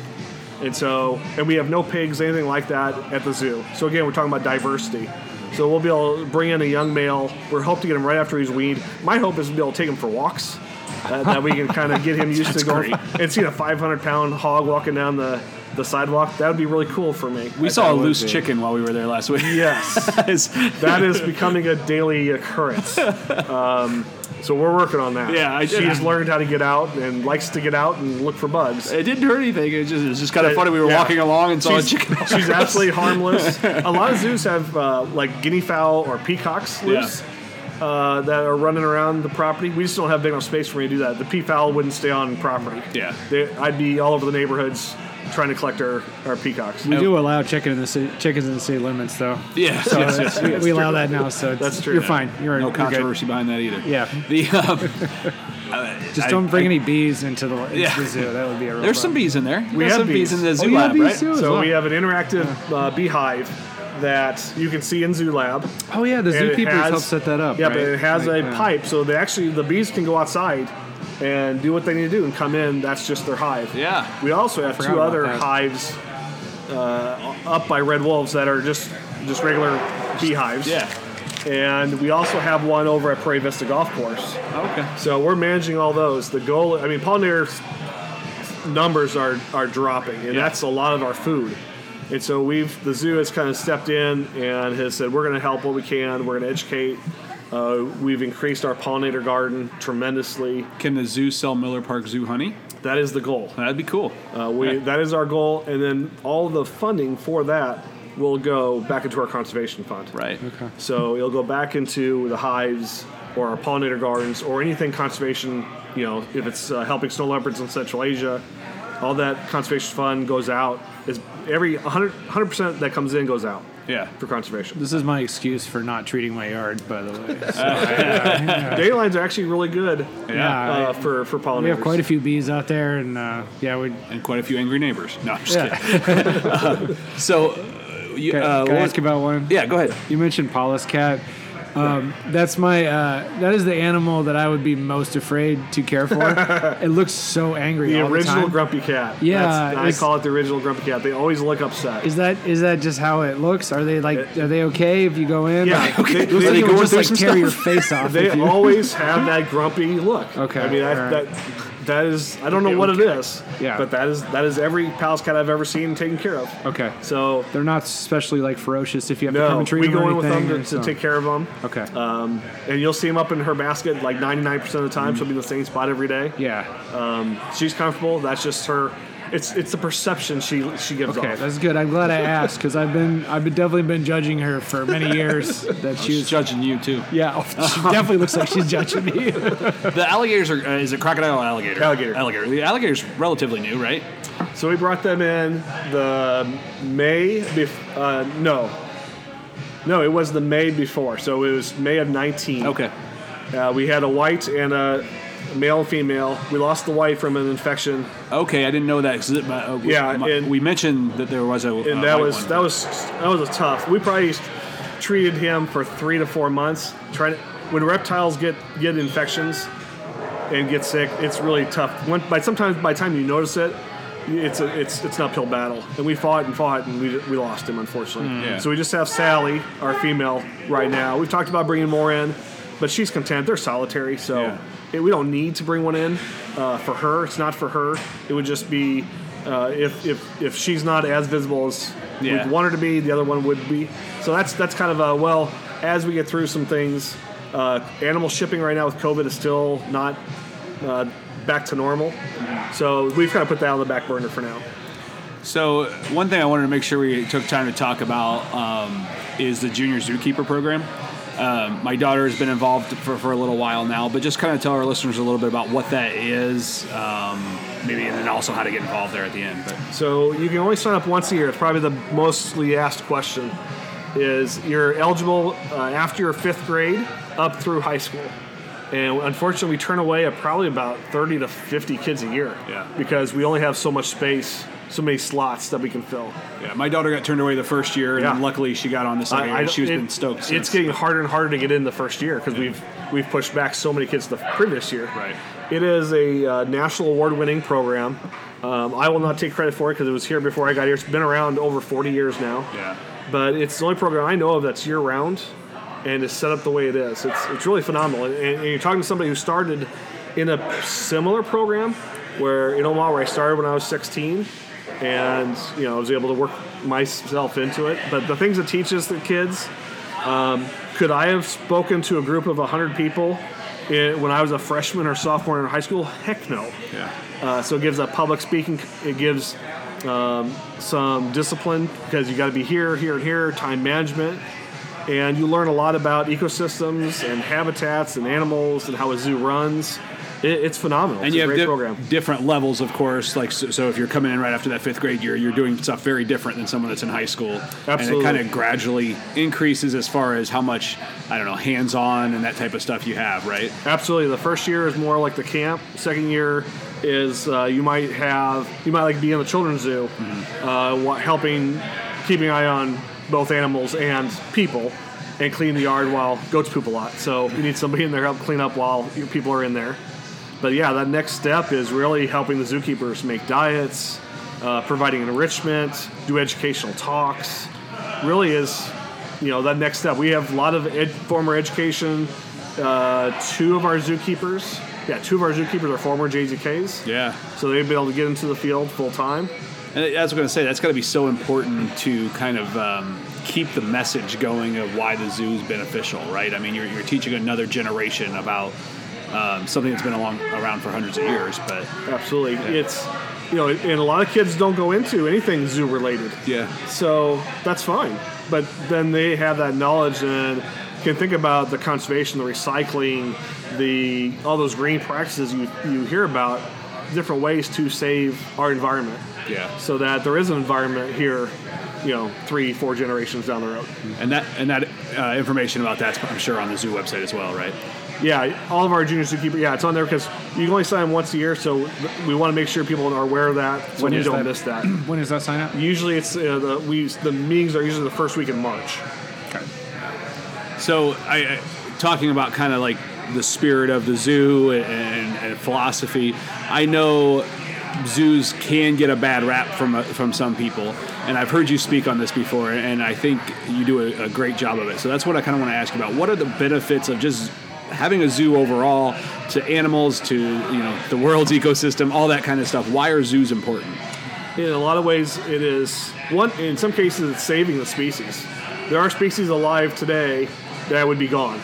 And so, and we have no pigs, anything like that at the zoo. So again, we're talking about diversity. So we'll be able to bring in a young male. We're hoping to get him right after he's weaned. My hope is to be able to take him for walks. Uh, that we can kind of get him used to going and seeing a 500 pound hog walking down the, the sidewalk. That would be really cool for me. we saw a loose be. chicken while we were there last week. Yes, that is becoming a daily occurrence. Um, so we're working on that. Yeah, I- she's learned how to get out and likes to get out and look for bugs. it didn't hurt anything. It just, it's just kind of Uh, funny. We were yeah. walking along and saw a she's, chicken. she's absolutely harmless. A lot of zoos have uh, like guinea fowl or peacocks loose. uh, that are running around the property. We just don't have big enough space for me to do that. The peafowl wouldn't stay on property. Yeah. They, I'd be all over the neighborhoods trying to collect our, our peacocks. We do allow chicken in the city, chickens in the city limits, though. Yeah, So yes, yes, we, yes. we allow that now, so it's, That's true. You're Yeah. fine. You're No you're good. controversy behind that either. Yeah. The um, Just I- don't bring I- any bees into the, into Yeah. the zoo. That would be a real there's some bees in there. We There's have some bees. bees. in the Oh, zoo you have lab, bees right? too? as So well. we have an interactive uh, beehive that you can see in Zoo Lab. Oh yeah, the And it zookeepers has- help set that up. Yeah, right? but it has Like, a pipe, so they actually the bees can go outside and do what they need to do and come in. That's just their hive. Yeah. We also have two other that. hives uh, up by red wolves that are just just regular beehives. Yeah. And we also have one over at Prairie Vista Golf Course. Okay. So we're managing all those. The goal, I mean, pollinators numbers are are dropping, and Yeah. that's a lot of our food. And so we've the zoo has kind of stepped in and has said we're going to help what we can. We're going to educate. Uh, we've increased our pollinator garden tremendously. Can the zoo sell Miller Park Zoo honey? That is the goal. That'd be cool. Uh, we Yeah. that is our goal, and then all the funding for that will go back into our conservation fund. Right. Okay. So it'll go back into the hives or our pollinator gardens or anything conservation. You know, if it's uh, helping snow leopards in Central Asia, all that conservation fund goes out. Is every 100 percent that comes in goes out Yeah. for conservation. This is my excuse for not treating my yard, by the way. So, uh, Daylines are actually really good yeah, uh, for for pollinators. we have quite a few bees out there, and uh, yeah, we. And quite a few angry neighbors. No, I'm just Yeah. kidding. So, uh, you, Can, uh, can I what- ask about one? yeah, go ahead. You mentioned Pallas cat. Um, that's my. Uh, that is the animal that I would be most afraid to care for. it looks so angry. the original the grumpy cat. Yeah, That's- I call it the original grumpy cat. They always look upset. Is that is that just how it looks? Are they like? Are they okay if you go in? Yeah, Like, okay. it They like go just like tear your face off. They always have that grumpy look. Okay, I mean, that, all that right. That is I don't know what it is. Yeah. But that is that is every Pallas cat I've ever seen taken care of. okay. So They're not especially like ferocious if you have to come no, and treat we them or go in with them to, to take care of them. Okay. Um, and you'll see them up in her basket like 99% of the time. She'll be in the same spot every day. yeah. She's comfortable. That's just her. It's it's the perception she she gives Okay, off. that's good. I'm glad I asked because I've been I've been definitely been judging her for many years. That she She's was. judging you too. Yeah, oh, she definitely looks like she's judging me. The alligators are. Uh, is it crocodile or alligator? Alligator. Alligator. The alligator's relatively new, right? So we brought them in the May. Bef- uh, no, no, it was the May before. So it was May of 19. Okay. Uh, we had a white and a male and female. We lost the white from an infection, Okay, I didn't know that. 'cause it- uh, we- Yeah, my- and- we mentioned that there was a. and uh, that was one. that was that was a tough. We probably treated him for three to four months. Trying to, when reptiles get get infections and get sick, it's really tough. When, by sometimes by the time you notice it, it's a, it's it's an uphill battle. And we fought and fought and we, we lost him unfortunately. Yeah. So we just have Sally, our female, right now. We've talked about bringing more in, but she's content. They're solitary, so Yeah. it, we don't need to bring one in uh, for her. It's not for her. It would just be uh, if if if she's not as visible as Yeah. we'd want her to be, the other one would be. So that's that's kind of a well. As we get through some things, uh, animal shipping right now with COVID is still not uh, back to normal. So we've kind of put that on the back burner for now. So one thing I wanted to make sure we took time to talk about um, is the junior zookeeper program. Um, my daughter has been involved for, for a little while now, but just kind of tell our listeners a little bit about what that is, um, maybe, and then also how to get involved there at the end. But So you can only sign up once a year. It's probably the mostly asked question. Is you're eligible uh, after your fifth grade up through high school, and unfortunately we turn away at probably about 30 to 50 kids a year. Yeah. Because we only have so much space, so many slots that we can fill. yeah, my daughter got turned away the first year, and Yeah. luckily she got on the second year. and She was it- been stoked. Since. It's getting harder and harder to get in the first year because we've we've pushed back so many kids the previous year. Right. It is a uh, national award-winning program. Um, I will not take credit for it because it was here before I got here. It's been around over 40 years now. yeah. But it's the only program I know of that's year-round and is set up the way it is. It's it's really phenomenal. And, and you're talking to somebody who started in a similar program where in Omaha, where I started when I was 16, and you know I was able to work myself into it. But the things it teaches the kids, um, could I have spoken to a group of 100 people in, when I was a freshman or sophomore in high school? Heck no. Yeah. Uh, so it gives a public speaking. It gives um, some discipline because you got to be here, here, and here. Time management, and you learn a lot about ecosystems and habitats and animals and how a zoo runs. It, it's phenomenal. And it's you a have great di- program. different levels, of course. Like so, so, if you're coming in right after that fifth grade year, you're doing stuff very different than someone that's in high school. And Absolutely. it kind of gradually increases as far as how much I don't know hands-on and that type of stuff you have, right? Absolutely. The first year is more like the camp. Second year is uh, you might have you might like be in the children's zoo, uh, helping keeping an eye on both animals and people, and clean the yard while goats poop a lot. So you need somebody in there to help clean up while your people are in there. But yeah, that next step is really helping the zookeepers make diets, uh, providing enrichment, do educational talks. Really is, you know, that next step. We have a lot of ed- former education. Uh, two of our zookeepers, yeah, two of our zookeepers are former JZKs, Yeah. so they've been able to get into the field full time. And as I was going to say that's got to be so important to kind of um, keep the message going of why the zoo is beneficial, right? I mean, you're, you're teaching another generation about um, something that's been along around for hundreds of years, but Absolutely, it's you know, and a lot of kids don't go into anything zoo related. yeah, So that's fine. But then they have that knowledge and can think about the conservation, the recycling, the all those green practices you, you hear about, different ways to save our environment. yeah. So that there is an environment here, you know, three, four generations down the road. And that and that uh, information about that's I'm sure on the zoo website as well, right? Yeah, all of our junior zookeeper, yeah, it's on there because you can only sign them once a year, so we want to make sure people are aware of that so When is don't that? miss that. When does that sign up? Usually, it's uh, the we the meetings are usually the first week in March. Okay. So I, I talking about kind of like the spirit of the zoo and, and philosophy. I know zoos can get a bad rap from uh, from some people, and I've heard you speak on this before, and I think you do a, a great job of it. So that's what I kind of want to ask you about. What are the benefits of just having a zoo overall to animals, to you know the world's ecosystem, all that kind of stuff? Why are zoos important? In a lot of ways, it is one. In some cases, it's saving the species. There are species alive today that would be gone.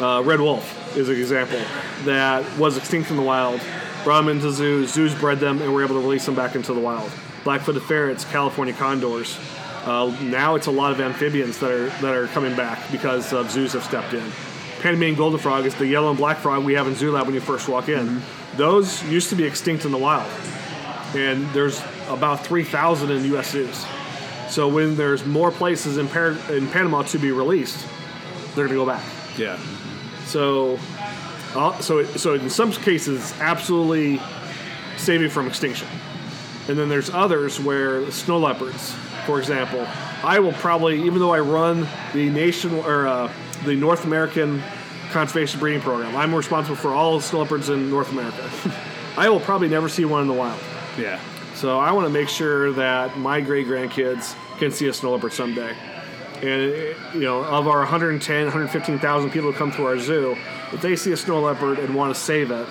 Uh, red wolf is an example that was extinct in the wild. Brought them into zoos. Zoos bred them, and were able to release them back into the wild. Black-footed ferrets, California condors. Uh, now it's a lot of amphibians that are that are coming back because of zoos have stepped in. Panamanian golden frog is the yellow and black frog we have in Zoo Lab when you first walk in. Those used to be extinct in the wild and there's about 3,000 in U.S. zoos. So when there's more places in, Par- in Panama to be released, they're going to go back. Yeah, So, uh, so it, so in some cases, absolutely saving from extinction. And then there's others where snow leopards, for example, I will probably, even though I run the nation or uh, the North American conservation breeding program, I'm responsible for all the snow leopards in North America. I will probably never see one in the wild. yeah. So I want to make sure that my great grandkids can see a snow leopard someday. And you know, of our 110, 115,000 people who come to our zoo, if they see a snow leopard and want to save it,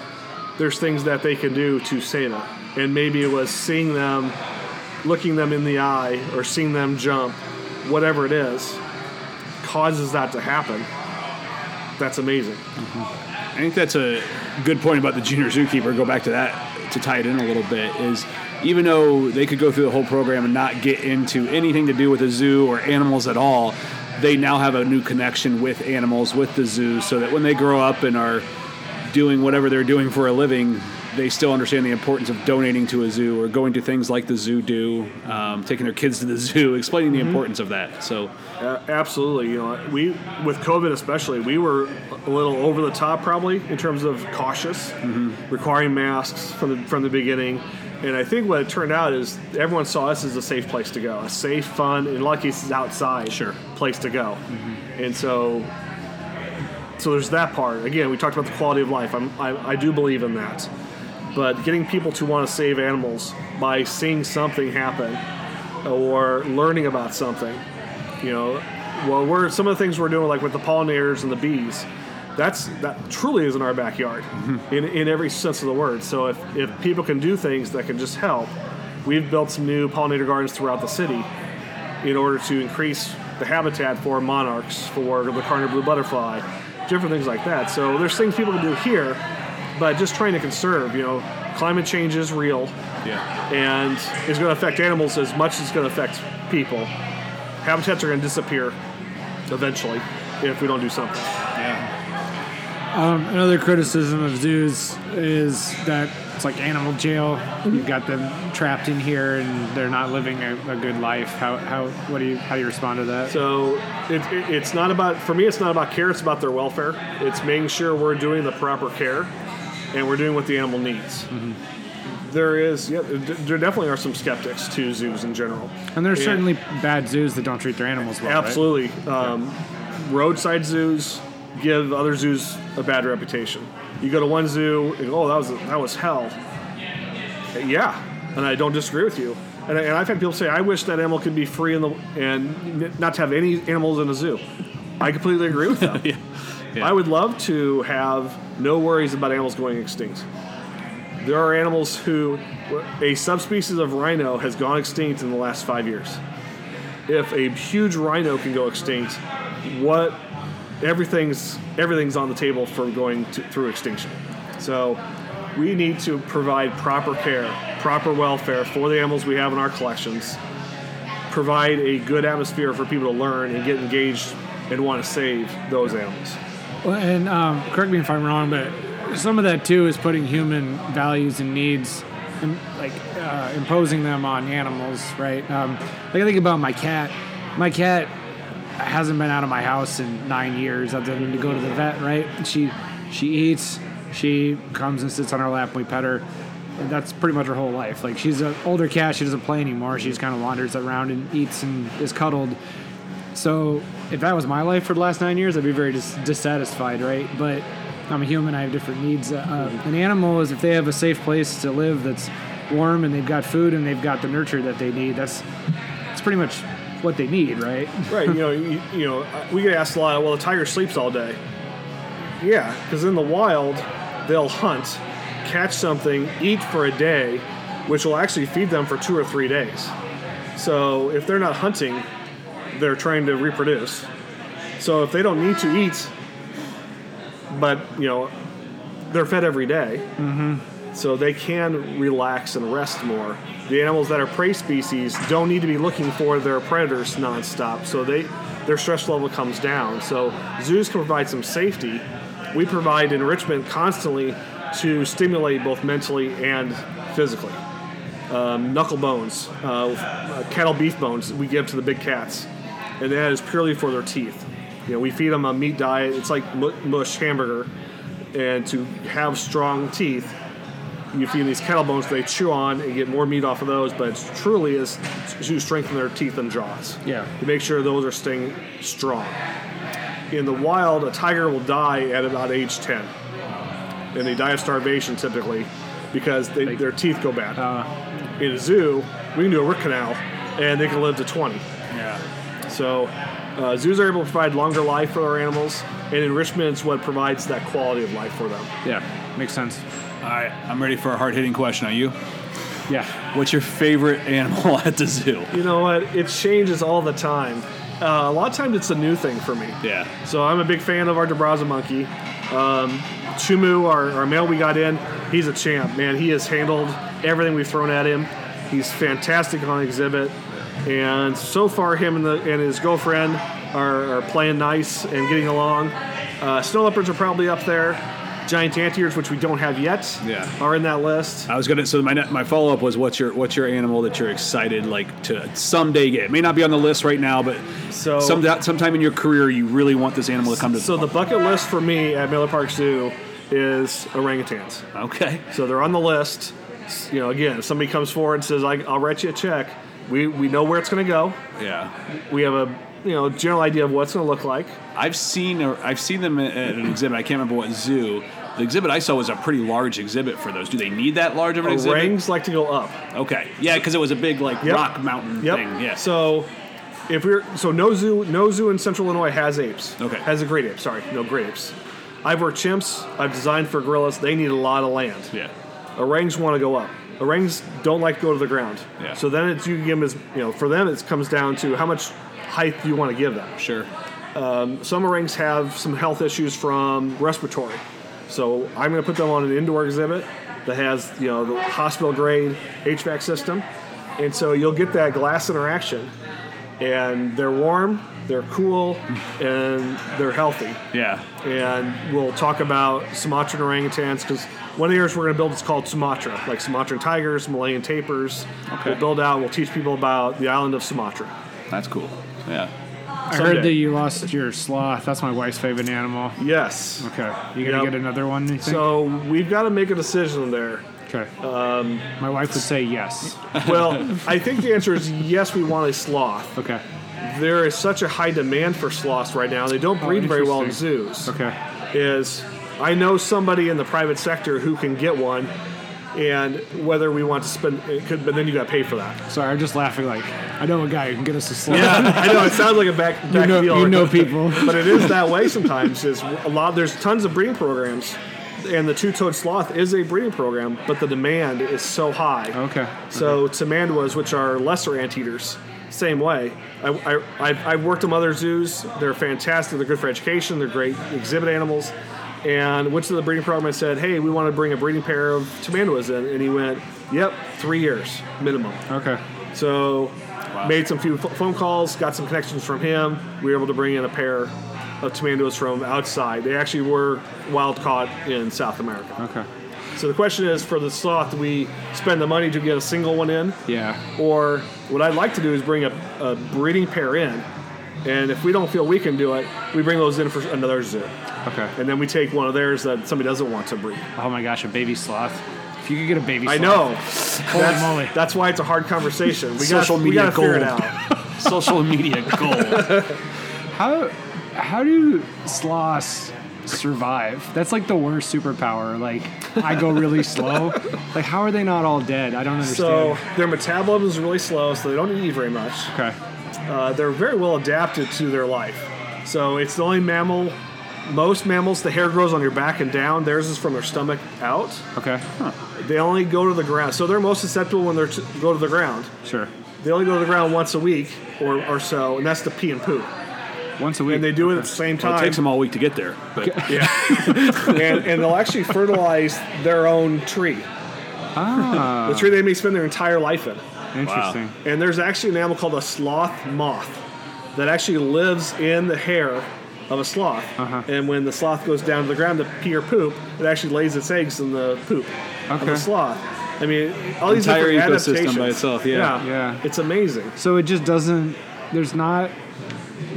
there's things that they can do to save it. And maybe it was seeing them, looking them in the eye, or seeing them jump, whatever it is, causes that to happen. That's amazing. Mm-hmm. I think that's a good point about the junior zookeeper. Go back to that to tie it in a little bit. Is even though they could go through the whole program and not get into anything to do with a zoo or animals at all, they now have a new connection with animals, with the zoo, so that when they grow up and are doing whatever they're doing for a living, they still understand the importance of donating to a zoo or going to things like the zoo do, um, taking their kids to the zoo, explaining the mm-hmm. importance of that. So, A- absolutely. You know, we with COVID especially, we were a little over the top probably in terms of cautious, mm-hmm. requiring masks from the from the beginning. And I think what it turned out is everyone saw us as a safe place to go, a safe, fun, in a lot of cases outside Sure. place to go. Mm-hmm. And so, so there's that part. Again, we talked about the quality of life. I'm, I, I do believe in that. But getting people to want to save animals by seeing something happen or learning about something, you know, well, we're some of the things we're doing, like with the pollinators and the bees. That's that truly is in our backyard, mm-hmm. in, in every sense of the word. So if, if people can do things that can just help, we've built some new pollinator gardens throughout the city in order to increase the habitat for monarchs, for the Karner blue butterfly, different things like that. So there's things people can do here, but just trying to conserve. You know, climate change is real yeah. and it's going to affect animals as much as it's going to affect people. Habitats are going to disappear. eventually if we don't do something. Um, another criticism of zoos is that it's like animal jail. You've got them trapped in here and they're not living a, a good life. How, how what do you how do you respond to that? So it, it, it's not about for me. It's not about care. It's about their welfare. It's making sure we're doing the proper care, and we're doing what the animal needs. There is, yeah, there definitely are some skeptics to zoos in general. and there's Yeah. certainly bad zoos that don't treat their animals well. right? Absolutely. Um, roadside zoos give other zoos a bad reputation. You go to one zoo, and, oh, that was that was hell. Yeah, and I don't disagree with you. And, I, and I've had people say, I wish that animal could be free in the and not to have any animals in a zoo. I completely agree with them. Yeah. Yeah. I would love to have no worries about animals going extinct. There are animals who, a subspecies of rhino has gone extinct in the last five years. If a huge rhino can go extinct, what everything's everything's on the table for going to, through extinction. So we need to provide proper care, proper welfare for the animals we have in our collections. Provide a good atmosphere for people to learn and get engaged and want to save those animals. Well, and um, correct me if I'm wrong, but some of that too is putting human values and needs, and like uh, imposing them on animals, right? Um, like I think about my cat. My cat hasn't been out of my house in nine years, other than to go to the vet, right? She she eats, she comes and sits on our lap, and we pet her. And that's pretty much her whole life. Like she's an older cat, she doesn't play anymore. She just kind of wanders around and eats and is cuddled. So if that was my life for the last nine years, I'd be very dis- dissatisfied, right? But I'm a human; I have different needs. Uh, an animal is if they have a safe place to live that's warm and they've got food and they've got the nurture that they need. That's that's pretty much what they need, right? Right. You know, you, you know, uh, we get asked a lot. Well, the tiger sleeps all day. Yeah, because in the wild, they'll hunt, catch something, eat for a day, which will actually feed them for two or three days. So if they're not hunting, they're trying to reproduce. So if they don't need to eat, but you know, they're fed every day, so they can relax and rest more. The animals that are prey species don't need to be looking for their predators nonstop, so they their stress level comes down. So zoos can provide some safety. We provide enrichment constantly to stimulate both mentally and physically. Um, knuckle bones, uh, cattle beef bones, we give to the big cats, and that is purely for their teeth. You know, we feed them a meat diet. It's like mush hamburger, and to have strong teeth, you feed them these kettle bones they chew on and get more meat off of those, but it's truly is to strengthen their teeth and jaws. Yeah. To make sure those are staying strong. In the wild, a tiger will die at about age 10. And they die of starvation typically because they, their teeth go bad. Uh. In a zoo, we can do a root canal and they can live to 20. Yeah. So uh, zoos are able to provide longer life for our animals, and enrichment is what provides that quality of life for them. Yeah, makes sense. All right, I'm ready for a hard hitting question. Are you? Yeah. What's your favorite animal at the zoo? You know what? It changes all the time. Uh, a lot of times it's a new thing for me. Yeah. So I'm a big fan of our De Brazza monkey. Um, Chumu, our, our male we got in, he's a champ, man. He has handled everything we've thrown at him. He's fantastic on exhibit. And so far, him and, the, and his girlfriend are, are playing nice and getting along. Uh, snow leopards are probably up there. Giant anteaters, which we don't have yet, Yeah. are in that list. I was gonna. So my my follow up was, what's your what's your animal that you're excited like to someday get? It may not be on the list right now, but So- some sometime in your career you really want this animal to come to. So the bucket list for me at Miller Park Zoo is orangutans. okay. So they're on the list. You know, again, if somebody comes forward and says, I, "I'll write you a check," we we know where it's going to go. Yeah. We have a you know general idea of what it's going to look like. I've seen or I've seen them at an exhibit. I can't remember what zoo. The exhibit I saw was a pretty large exhibit for those. Do they need that large of an exhibit? Orangs like to go up. Okay. Yeah, because it was a big like Yep. rock mountain Yep. thing. Yeah. So if we're so no zoo no zoo in Central Illinois has apes. Okay. Has a great ape. Sorry, no great apes. I've worked chimps. I've designed for gorillas. They need a lot of land. yeah. Orangs want to go up. Orangs don't like to go to the ground. Yeah. So then it's you give them as you know for them it comes down to how much height do you want to give them. Sure. Um, some orangs have some health issues from respiratory. So I'm going to put them on an indoor exhibit that has you know the hospital grade HVAC system, and so you'll get that glass interaction. and they're warm, they're cool, and they're healthy. Yeah. And we'll talk about Sumatran orangutans because one of the areas we're going to build is called Sumatra, like Sumatran tigers, Malayan tapirs. Okay. We'll build out. We'll teach people about the island of Sumatra. That's cool. Yeah. I Someday. heard that you lost your sloth. That's my wife's favorite animal. Yes. Okay, you gonna Yep. get another one? You think? So we've got to make a decision there. okay. Um, my wife would say yes. Well, I think the answer is yes. We want a sloth. Okay. There is such a high demand for sloths right now. They don't Oh, breed very well in zoos. Okay. Is I know somebody in the private sector who can get one, and whether we want to spend it could, but then you got to pay for that. Sorry, I'm just laughing. Like I know a guy who can get us a sloth. I know it sounds like a back, back You know, deal, you know people. but it is that way sometimes. Is a lot. There's tons of breeding programs, and the two-toed sloth is a breeding program, but the demand is so high. Okay. So tamanduas, which are lesser anteaters, same way. I, I, I've, I've worked in other zoos. They're fantastic. They're good for education. They're great exhibit animals. And went to the breeding program and said, "Hey, we want to bring a breeding pair of tamanduas in." And he went, "Yep, three years minimum." Okay. So made some few phone calls, got some connections from him. We were able to bring in a pair of tamanduas from outside. They actually were wild caught in South America. Okay. So the question is, for the sloth, do we spend the money to get a single one in, Yeah. or what I'd like to do is bring a, a breeding pair in, and if we don't feel we can do it, we bring those in for another zoo, Okay. and then we take one of theirs that somebody doesn't want to breed. Oh my gosh, a baby sloth. If you could get a baby I know. Holy That's, moly. that's why it's a hard conversation. We Social gotta, media we gotta figure it gold. out. Social media gold. How how do sloths survive? That's like the worst superpower. Like I go really slow. Like how are they not all dead? I don't understand. So their metabolism is really slow, so they don't eat very much. okay. Uh, they're very well adapted to their life. So it's the only mammal. Most mammals, the hair grows on your back and down. Theirs is from their stomach out. Okay. They only go to the ground. So they're most susceptible when they are go to the ground. Sure. They only go to the ground once a week or, or so, and that's the pee and poop. Once a week. And they do it at the same Well, it takes them all week to get there. But yeah. and, and they'll actually fertilize their own tree. Ah, The tree they may spend their entire life in. interesting. And there's actually an animal called a sloth moth that actually lives in the hair of a sloth. Uh-huh. And when the sloth goes down to the ground to pee or poop, it actually lays its eggs in the poop of the sloth. I mean, all these Entire different ecosystem by itself, yeah. Yeah. It's amazing. So it just doesn't. There's not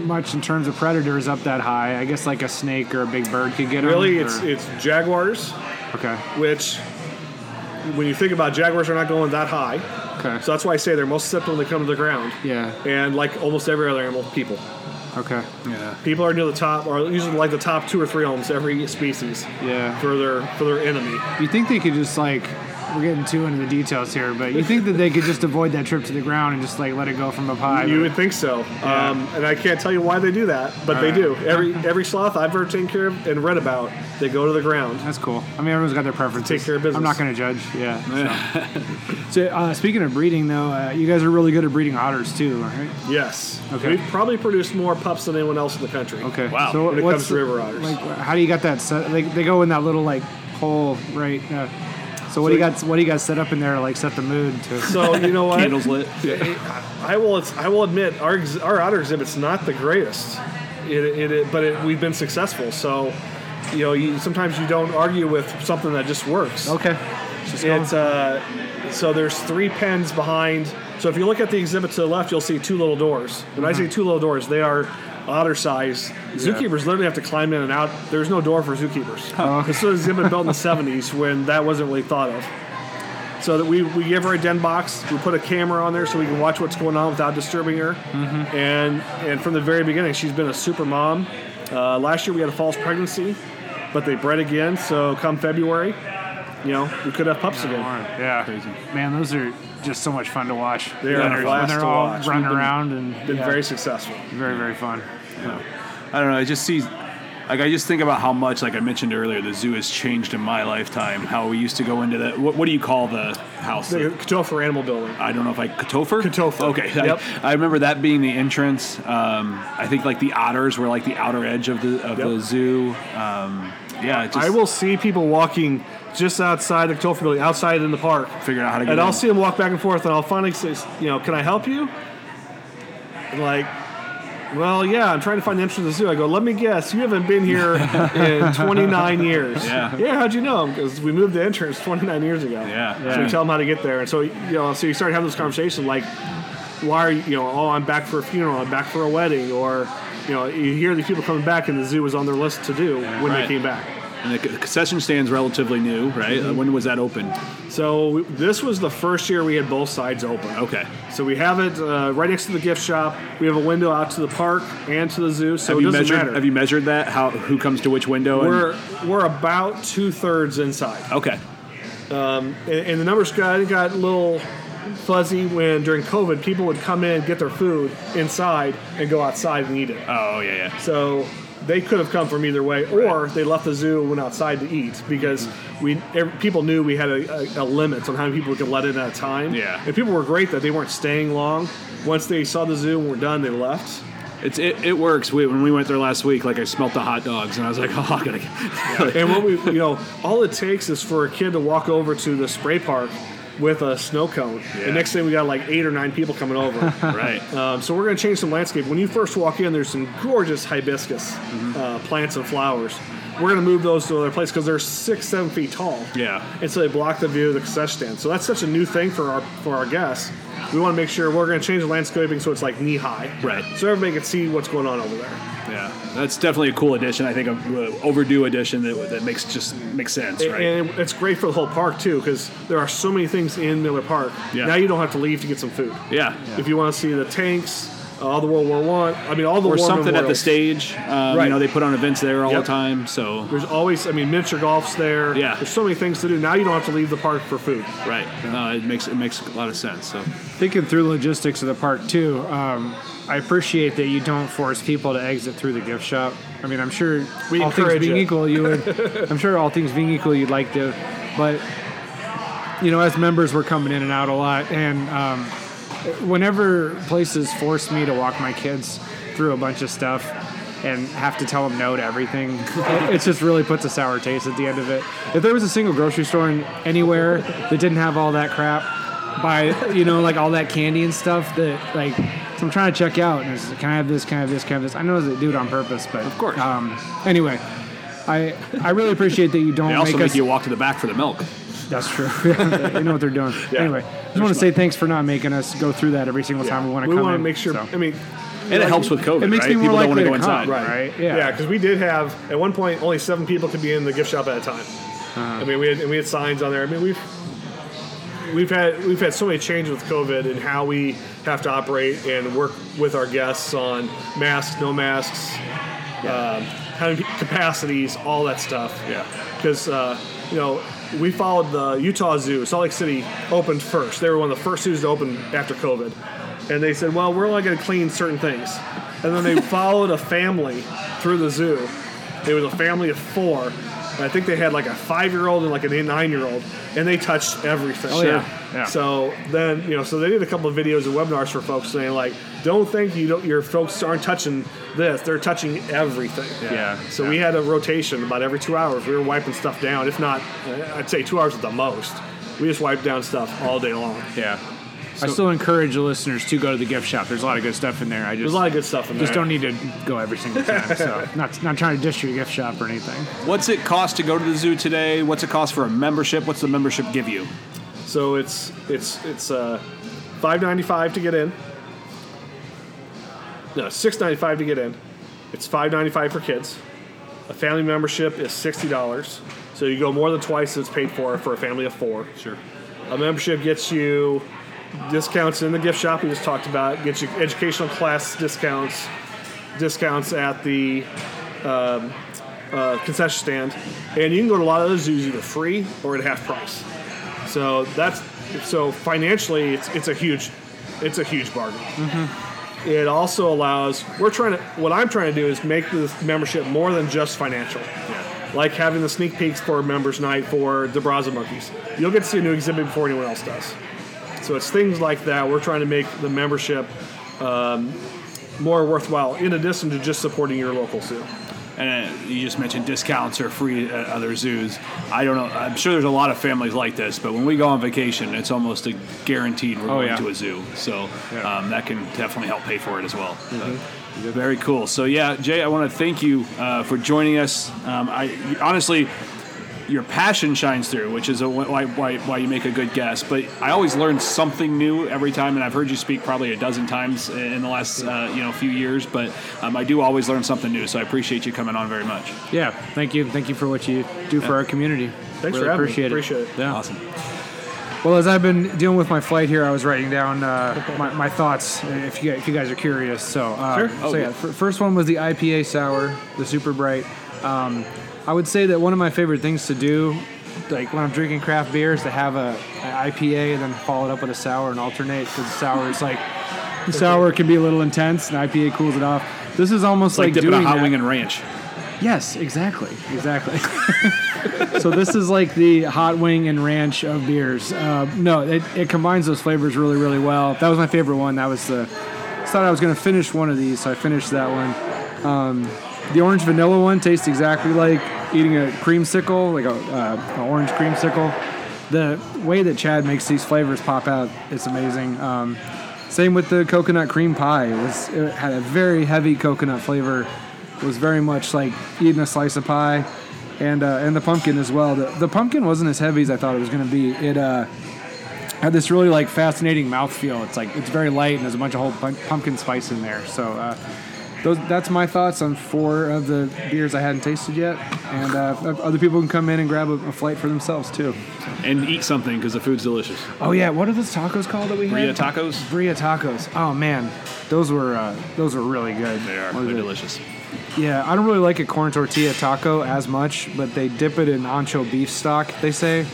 much in terms of predators up that high. I guess like a snake or a big bird could get them. Really, it's it's jaguars, okay. which when you think about jaguars are not going that high. Okay. So that's why I say they're most susceptible when they come to the ground. yeah. And like almost every other animal, people. Okay. yeah. People are near the top, or usually like the top two or three almost every species Yeah. for their for their enemy. You think they could just like we're getting too into the details here, but you think that they could just avoid that trip to the ground and just like let it go from up high? You but- would think so, um, and I can't tell you why they do that, but they Alright. do. Every every sloth I've ever taken care of and read about, they go to the ground. That's cool. I mean, everyone's got their preferences. Take care of business. I'm not going to judge. Yeah. So, uh, speaking of breeding, though, uh, you guys are really good at breeding otters too, right? Yes, Okay. we've probably produced more pups than anyone else in the country. Okay. Wow. So When it comes to river otters. Like, how do you got that set? Like, they go in that little like hole, right? Uh, so what do you got? What do you got set up in there to like set the mood to? So you know what? Candles lit. I will. I will admit our ex- our otter exhibit's not the greatest. It, it, it but it, we've been successful. So you know, you, sometimes you don't argue with something that just works. Okay. It's uh, so there's three pens behind. So if you look at the exhibit to the left, you'll see two little doors. When I say two little doors, they are otter size. Zookeepers literally have to climb in and out. There's no door for zookeepers. This was exhibit built in the 70s when that wasn't really thought of. So that we, we give her a den box, we put a camera on there so we can watch what's going on without disturbing her. And and from the very beginning, she's been a super mom. Uh, last year we had a false pregnancy, but they bred again. So come February, you know, we could have pups again. Yeah. Crazy. Man, those are just so much fun to watch. They are when a they're, blast when they're to all watch. running We've been- around and Been yeah, very successful. very very fun. I don't know. I just see, like, I just think about how much, like I mentioned earlier, the zoo has changed in my lifetime. How we used to go into the what, what do you call the house? The Katthoefer Animal Building. I don't know if I Katthoefer. Katthoefer. Okay. Yep. I, I remember that being the entrance. Um, I think like the otters were like the outer edge of the of the zoo. Um, yeah. It just I will see people walking just outside the Katthoefer Building, outside in the park, figure out how to get. and I'll see them walk back and forth, and I'll finally say, you know, can I help you? And like, well, yeah, I'm trying to find the entrance to the zoo. I go, let me guess, you haven't been here in 29 years. Yeah. Yeah, how'd you know? Because we moved the entrance 29 years ago. Yeah. So we tell them how to get there. And so, you know, so you start having this conversation like, why are you, you know, oh, I'm back for a funeral, I'm back for a wedding, or, you know, you hear these people coming back and the zoo was on their list to do when Right. they came back. And the concession stand's relatively new, right? Uh, When was that open? So we, this was the first year we had both sides open. Okay. So we have it uh, right next to the gift shop. We have a window out to the park and to the zoo. So have it you doesn't measured? matter. Have you measured that? How who comes to which window? we're we're about two thirds inside, okay. and, and the numbers got got a little fuzzy when during COVID people would come in get their food inside and go outside and eat it. Oh yeah, yeah. So they could have come from either way, or they left the zoo and went outside to eat because mm-hmm. we ev- people knew we had a, a, a limit on how many people we could let in at a time. Yeah. and people were great that they weren't staying long. Once they saw the zoo and were done, they left. It's it, it works. We, when we went there last week, like I smelt the hot dogs, and I was like, oh, I gotta. Get, And what we, you know, all it takes is for a kid to walk over to the spray park with a snow cone. Yeah. And next thing we got like eight or nine people coming over. right. um, so we're going to change some landscape. When you first walk in, there's some gorgeous hibiscus uh, plants and flowers. We're going to move those to another place because they're six, seven feet tall. Yeah. And so they block the view of the concession stand. So that's such a new thing for our for our guests. We want to make sure we're going to change the landscaping so it's like knee high. Right. So everybody can see what's going on over there. Yeah. That's definitely a cool addition. I think a overdue addition that, that makes just makes sense, And- right? And it's great for the whole park too, because there are so many things in Miller Park. Yeah. Now you don't have to leave to get some food. yeah. If you want to see the tanks, all the World War One, I, mean all the Or war something at the stage. Um, Right. You know, they put on events there all Yep. the time. So There's always, I mean, miniature golf's there. Yeah. There's so many things to do. Now you don't have to leave the park for food. right. No, it makes it makes a lot of sense. So Thinking through logistics of the park too, um, I appreciate that you don't force people to exit through the gift shop. I mean, I'm sure We all things being it. equal, you would. I'm sure all things being equal, you'd like to, but you know, as members, we're coming in and out a lot, and um, whenever places force me to walk my kids through a bunch of stuff and have to tell them no to everything, it, it just really puts a sour taste at the end of it. If there was a single grocery store in anywhere that didn't have all that crap, by you know like all that candy and stuff that like so I'm trying to check out and it's can I have this can I have this can I have this I know they do it on purpose but of course. um, anyway I I really appreciate that you don't they also make make us you walk to the back for the milk. That's true. they know what they're doing. Anyway, I just want to say thanks for not making us go through that every single time we want to we come We want to make sure. so. I mean, And it helps with COVID. It makes right? me more People don't want likely to go inside. right? Yeah. Yeah, because we did have at one point only seven people could be in the gift shop at a time. Uh-huh. I mean, we had and we had signs on there. I mean, we've we've had we've had so many changes with COVID and how we have to operate and work with our guests on masks, no masks, um, how many capacities, all that stuff. Yeah. because uh, you know we followed the Utah Zoo. Salt Lake City opened first. They were one of the first zoos to open after COVID, and they said, "Well, we're only going to clean certain things." And then they followed a family through the zoo. It was a family of four. And I think they had like a five-year-old and like a nine-year-old, and they touched everything. Oh, yeah. Yeah. So then, you know, so they did a couple of videos and webinars for folks saying like, "Don't think you don't, your folks aren't touching this; they're touching everything." Yeah. So we had a rotation about every two hours. We were wiping stuff down. If not, uh, I'd say two hours at the most. We just wiped down stuff all day long. Yeah. I still encourage the listeners to go to the gift shop. There's a lot of good stuff in there. I just There's a lot of good stuff in there. just don't need to go every single time. So not not trying to dish your gift shop or anything. What's it cost to go to the zoo today? What's it cost for a membership? What's the membership give you? So it's it's it's uh, five ninety five to get in. No, six ninety five to get in. It's five ninety five for kids. A family membership is sixty dollars. So you go more than twice as it's paid for for a family of four. Sure. A membership gets you discounts in the gift shop we just talked about. Gets you educational class discounts, discounts at the um, uh, concession stand, and you can go to a lot of those zoos either free or at half price. So that's so financially, it's it's a huge, it's a huge bargain. It also allows we're trying to what I'm trying to do is make this membership more than just financial. yeah. Like having the sneak peeks for members night for the Brazza monkeys. You'll get to see a new exhibit before anyone else does. So it's things like that. We're trying to make the membership um, more worthwhile, in addition to just supporting your local zoo. And uh, you just mentioned discounts are free at other zoos. I don't know. I'm sure there's a lot of families like this, but when we go on vacation, it's almost a guaranteed we're going yeah. to a zoo. So Yeah. um, that can definitely help pay for it as well. Uh, very cool. So yeah, Jay, I want to thank you uh, for joining us. Um, I honestly, your passion shines through, which is a, why, why why you make a good guest. But I always learn something new every time, and I've heard you speak probably a dozen times in the last uh, you know few years. But um, I do always learn something new, so I appreciate you coming on very much. Yeah, thank you. Thank you for what you do for our community. Thanks Really for having me. appreciate it. Appreciate it. Yeah. Awesome. Well, as I've been dealing with my flight here, I was writing down uh, my, my thoughts. If you if you guys are curious, so uh, Sure. So yeah, f- first one was the IPA sour, the super bright. Um, I would say that one of my favorite things to do, like when I'm drinking craft beer, is to have a, an IPA and then follow it up with a sour and alternate because sour is like the sour can be a little intense, and IPA cools it off. This is almost It's like, like, dipping a hot that. wing and ranch. Yes, exactly, exactly. so this is like the hot wing and ranch of beers. Uh, no, it, it combines those flavors really, really well. That was my favorite one. That was the. I thought I was going to finish one of these, so I finished that one. Um, the orange vanilla one tastes exactly like eating a creamsicle, like a uh, an orange creamsicle. The way that Chad makes these flavors pop out, it's amazing. Um, same with the coconut cream pie. It was it had a very heavy coconut flavor. It was very much like eating a slice of pie, and uh, and the pumpkin as well. The, the pumpkin wasn't as heavy as I thought it was going to be. It uh, had this really like fascinating mouthfeel. It's like it's very light and there's a bunch of whole pumpkin spice in there. So uh, those that's my thoughts on four of the beers I hadn't tasted yet, and uh, other people can come in and grab a, a flight for themselves too. And eat something because the food's delicious. Oh yeah, what are those tacos called that we Birria had? tacos. Birria tacos. Oh man, those were uh, those were really good. They are. They're delicious. Yeah, I don't really like a corn tortilla taco as much, but they dip it in ancho beef stock. They say,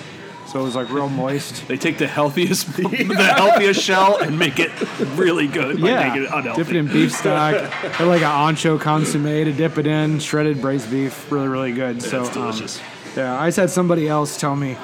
so it was like real moist. They take the healthiest, the healthiest shell and make it really good. by Yeah, making it unhealthy. dip it in beef stock. Or like an ancho consomme to dip it in, shredded braised beef, really really good. so it's um, yeah, I just had somebody else tell me.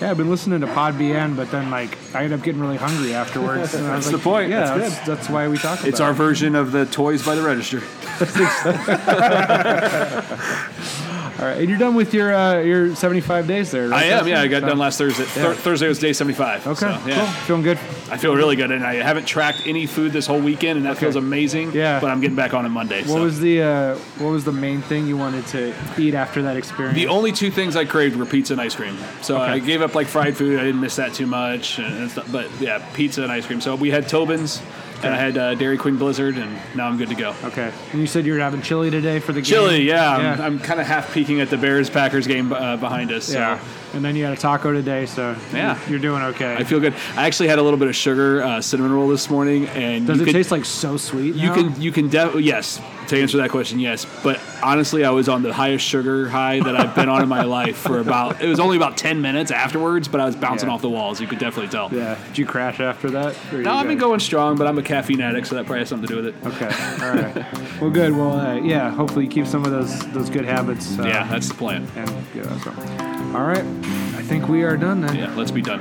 Yeah, I've been listening to Pod BN, but then like I ended up getting really hungry afterwards. And I was That's like, the point. Yeah, That's that's, that's why we talk about It's our it. version of the toys by the register. All right, and you're done with your uh, your 75 days there. Right? I am. Yeah, I got So- done last Thursday. Thur- Thursday was day 75. Okay, so, yeah. cool. Feeling good. I feel really good, and I haven't tracked any food this whole weekend, and that feels amazing. Yeah. But I'm getting back on it Monday. What so. was the uh, what was the main thing you wanted to eat after that experience? the only two things I craved were pizza and ice cream. So I gave up like fried food. I didn't miss that too much, and, and stuff. But yeah, pizza and ice cream. So we had Tobin's, and I had uh, Dairy Queen Blizzard, and now I'm good to go. okay, and you said you were having chili today for the game. Chili, yeah. I'm. I'm kind of half peeking at the Bears Packers game uh, behind us. So. yeah. And then you had a taco today, so Yeah. you're, doing okay. I feel good. I actually had a little bit of sugar uh, cinnamon roll this morning, and Does it could, taste like so sweet? You now? can you can de- yes to answer that question yes, but honestly I was on the highest sugar high that I've been on in my life for about it was only about ten minutes afterwards, but I was bouncing Yeah. off the walls. You could definitely tell. Yeah. Did you crash after that? No, I've been going strong, but I'm a caffeine addict, so that probably has something to do with it. Okay. All right. well, good. Well, uh, yeah. Hopefully, you keep some of those those good habits. Uh, yeah, that's the plan. And yeah. All right. I think we are done then. Yeah, let's be done.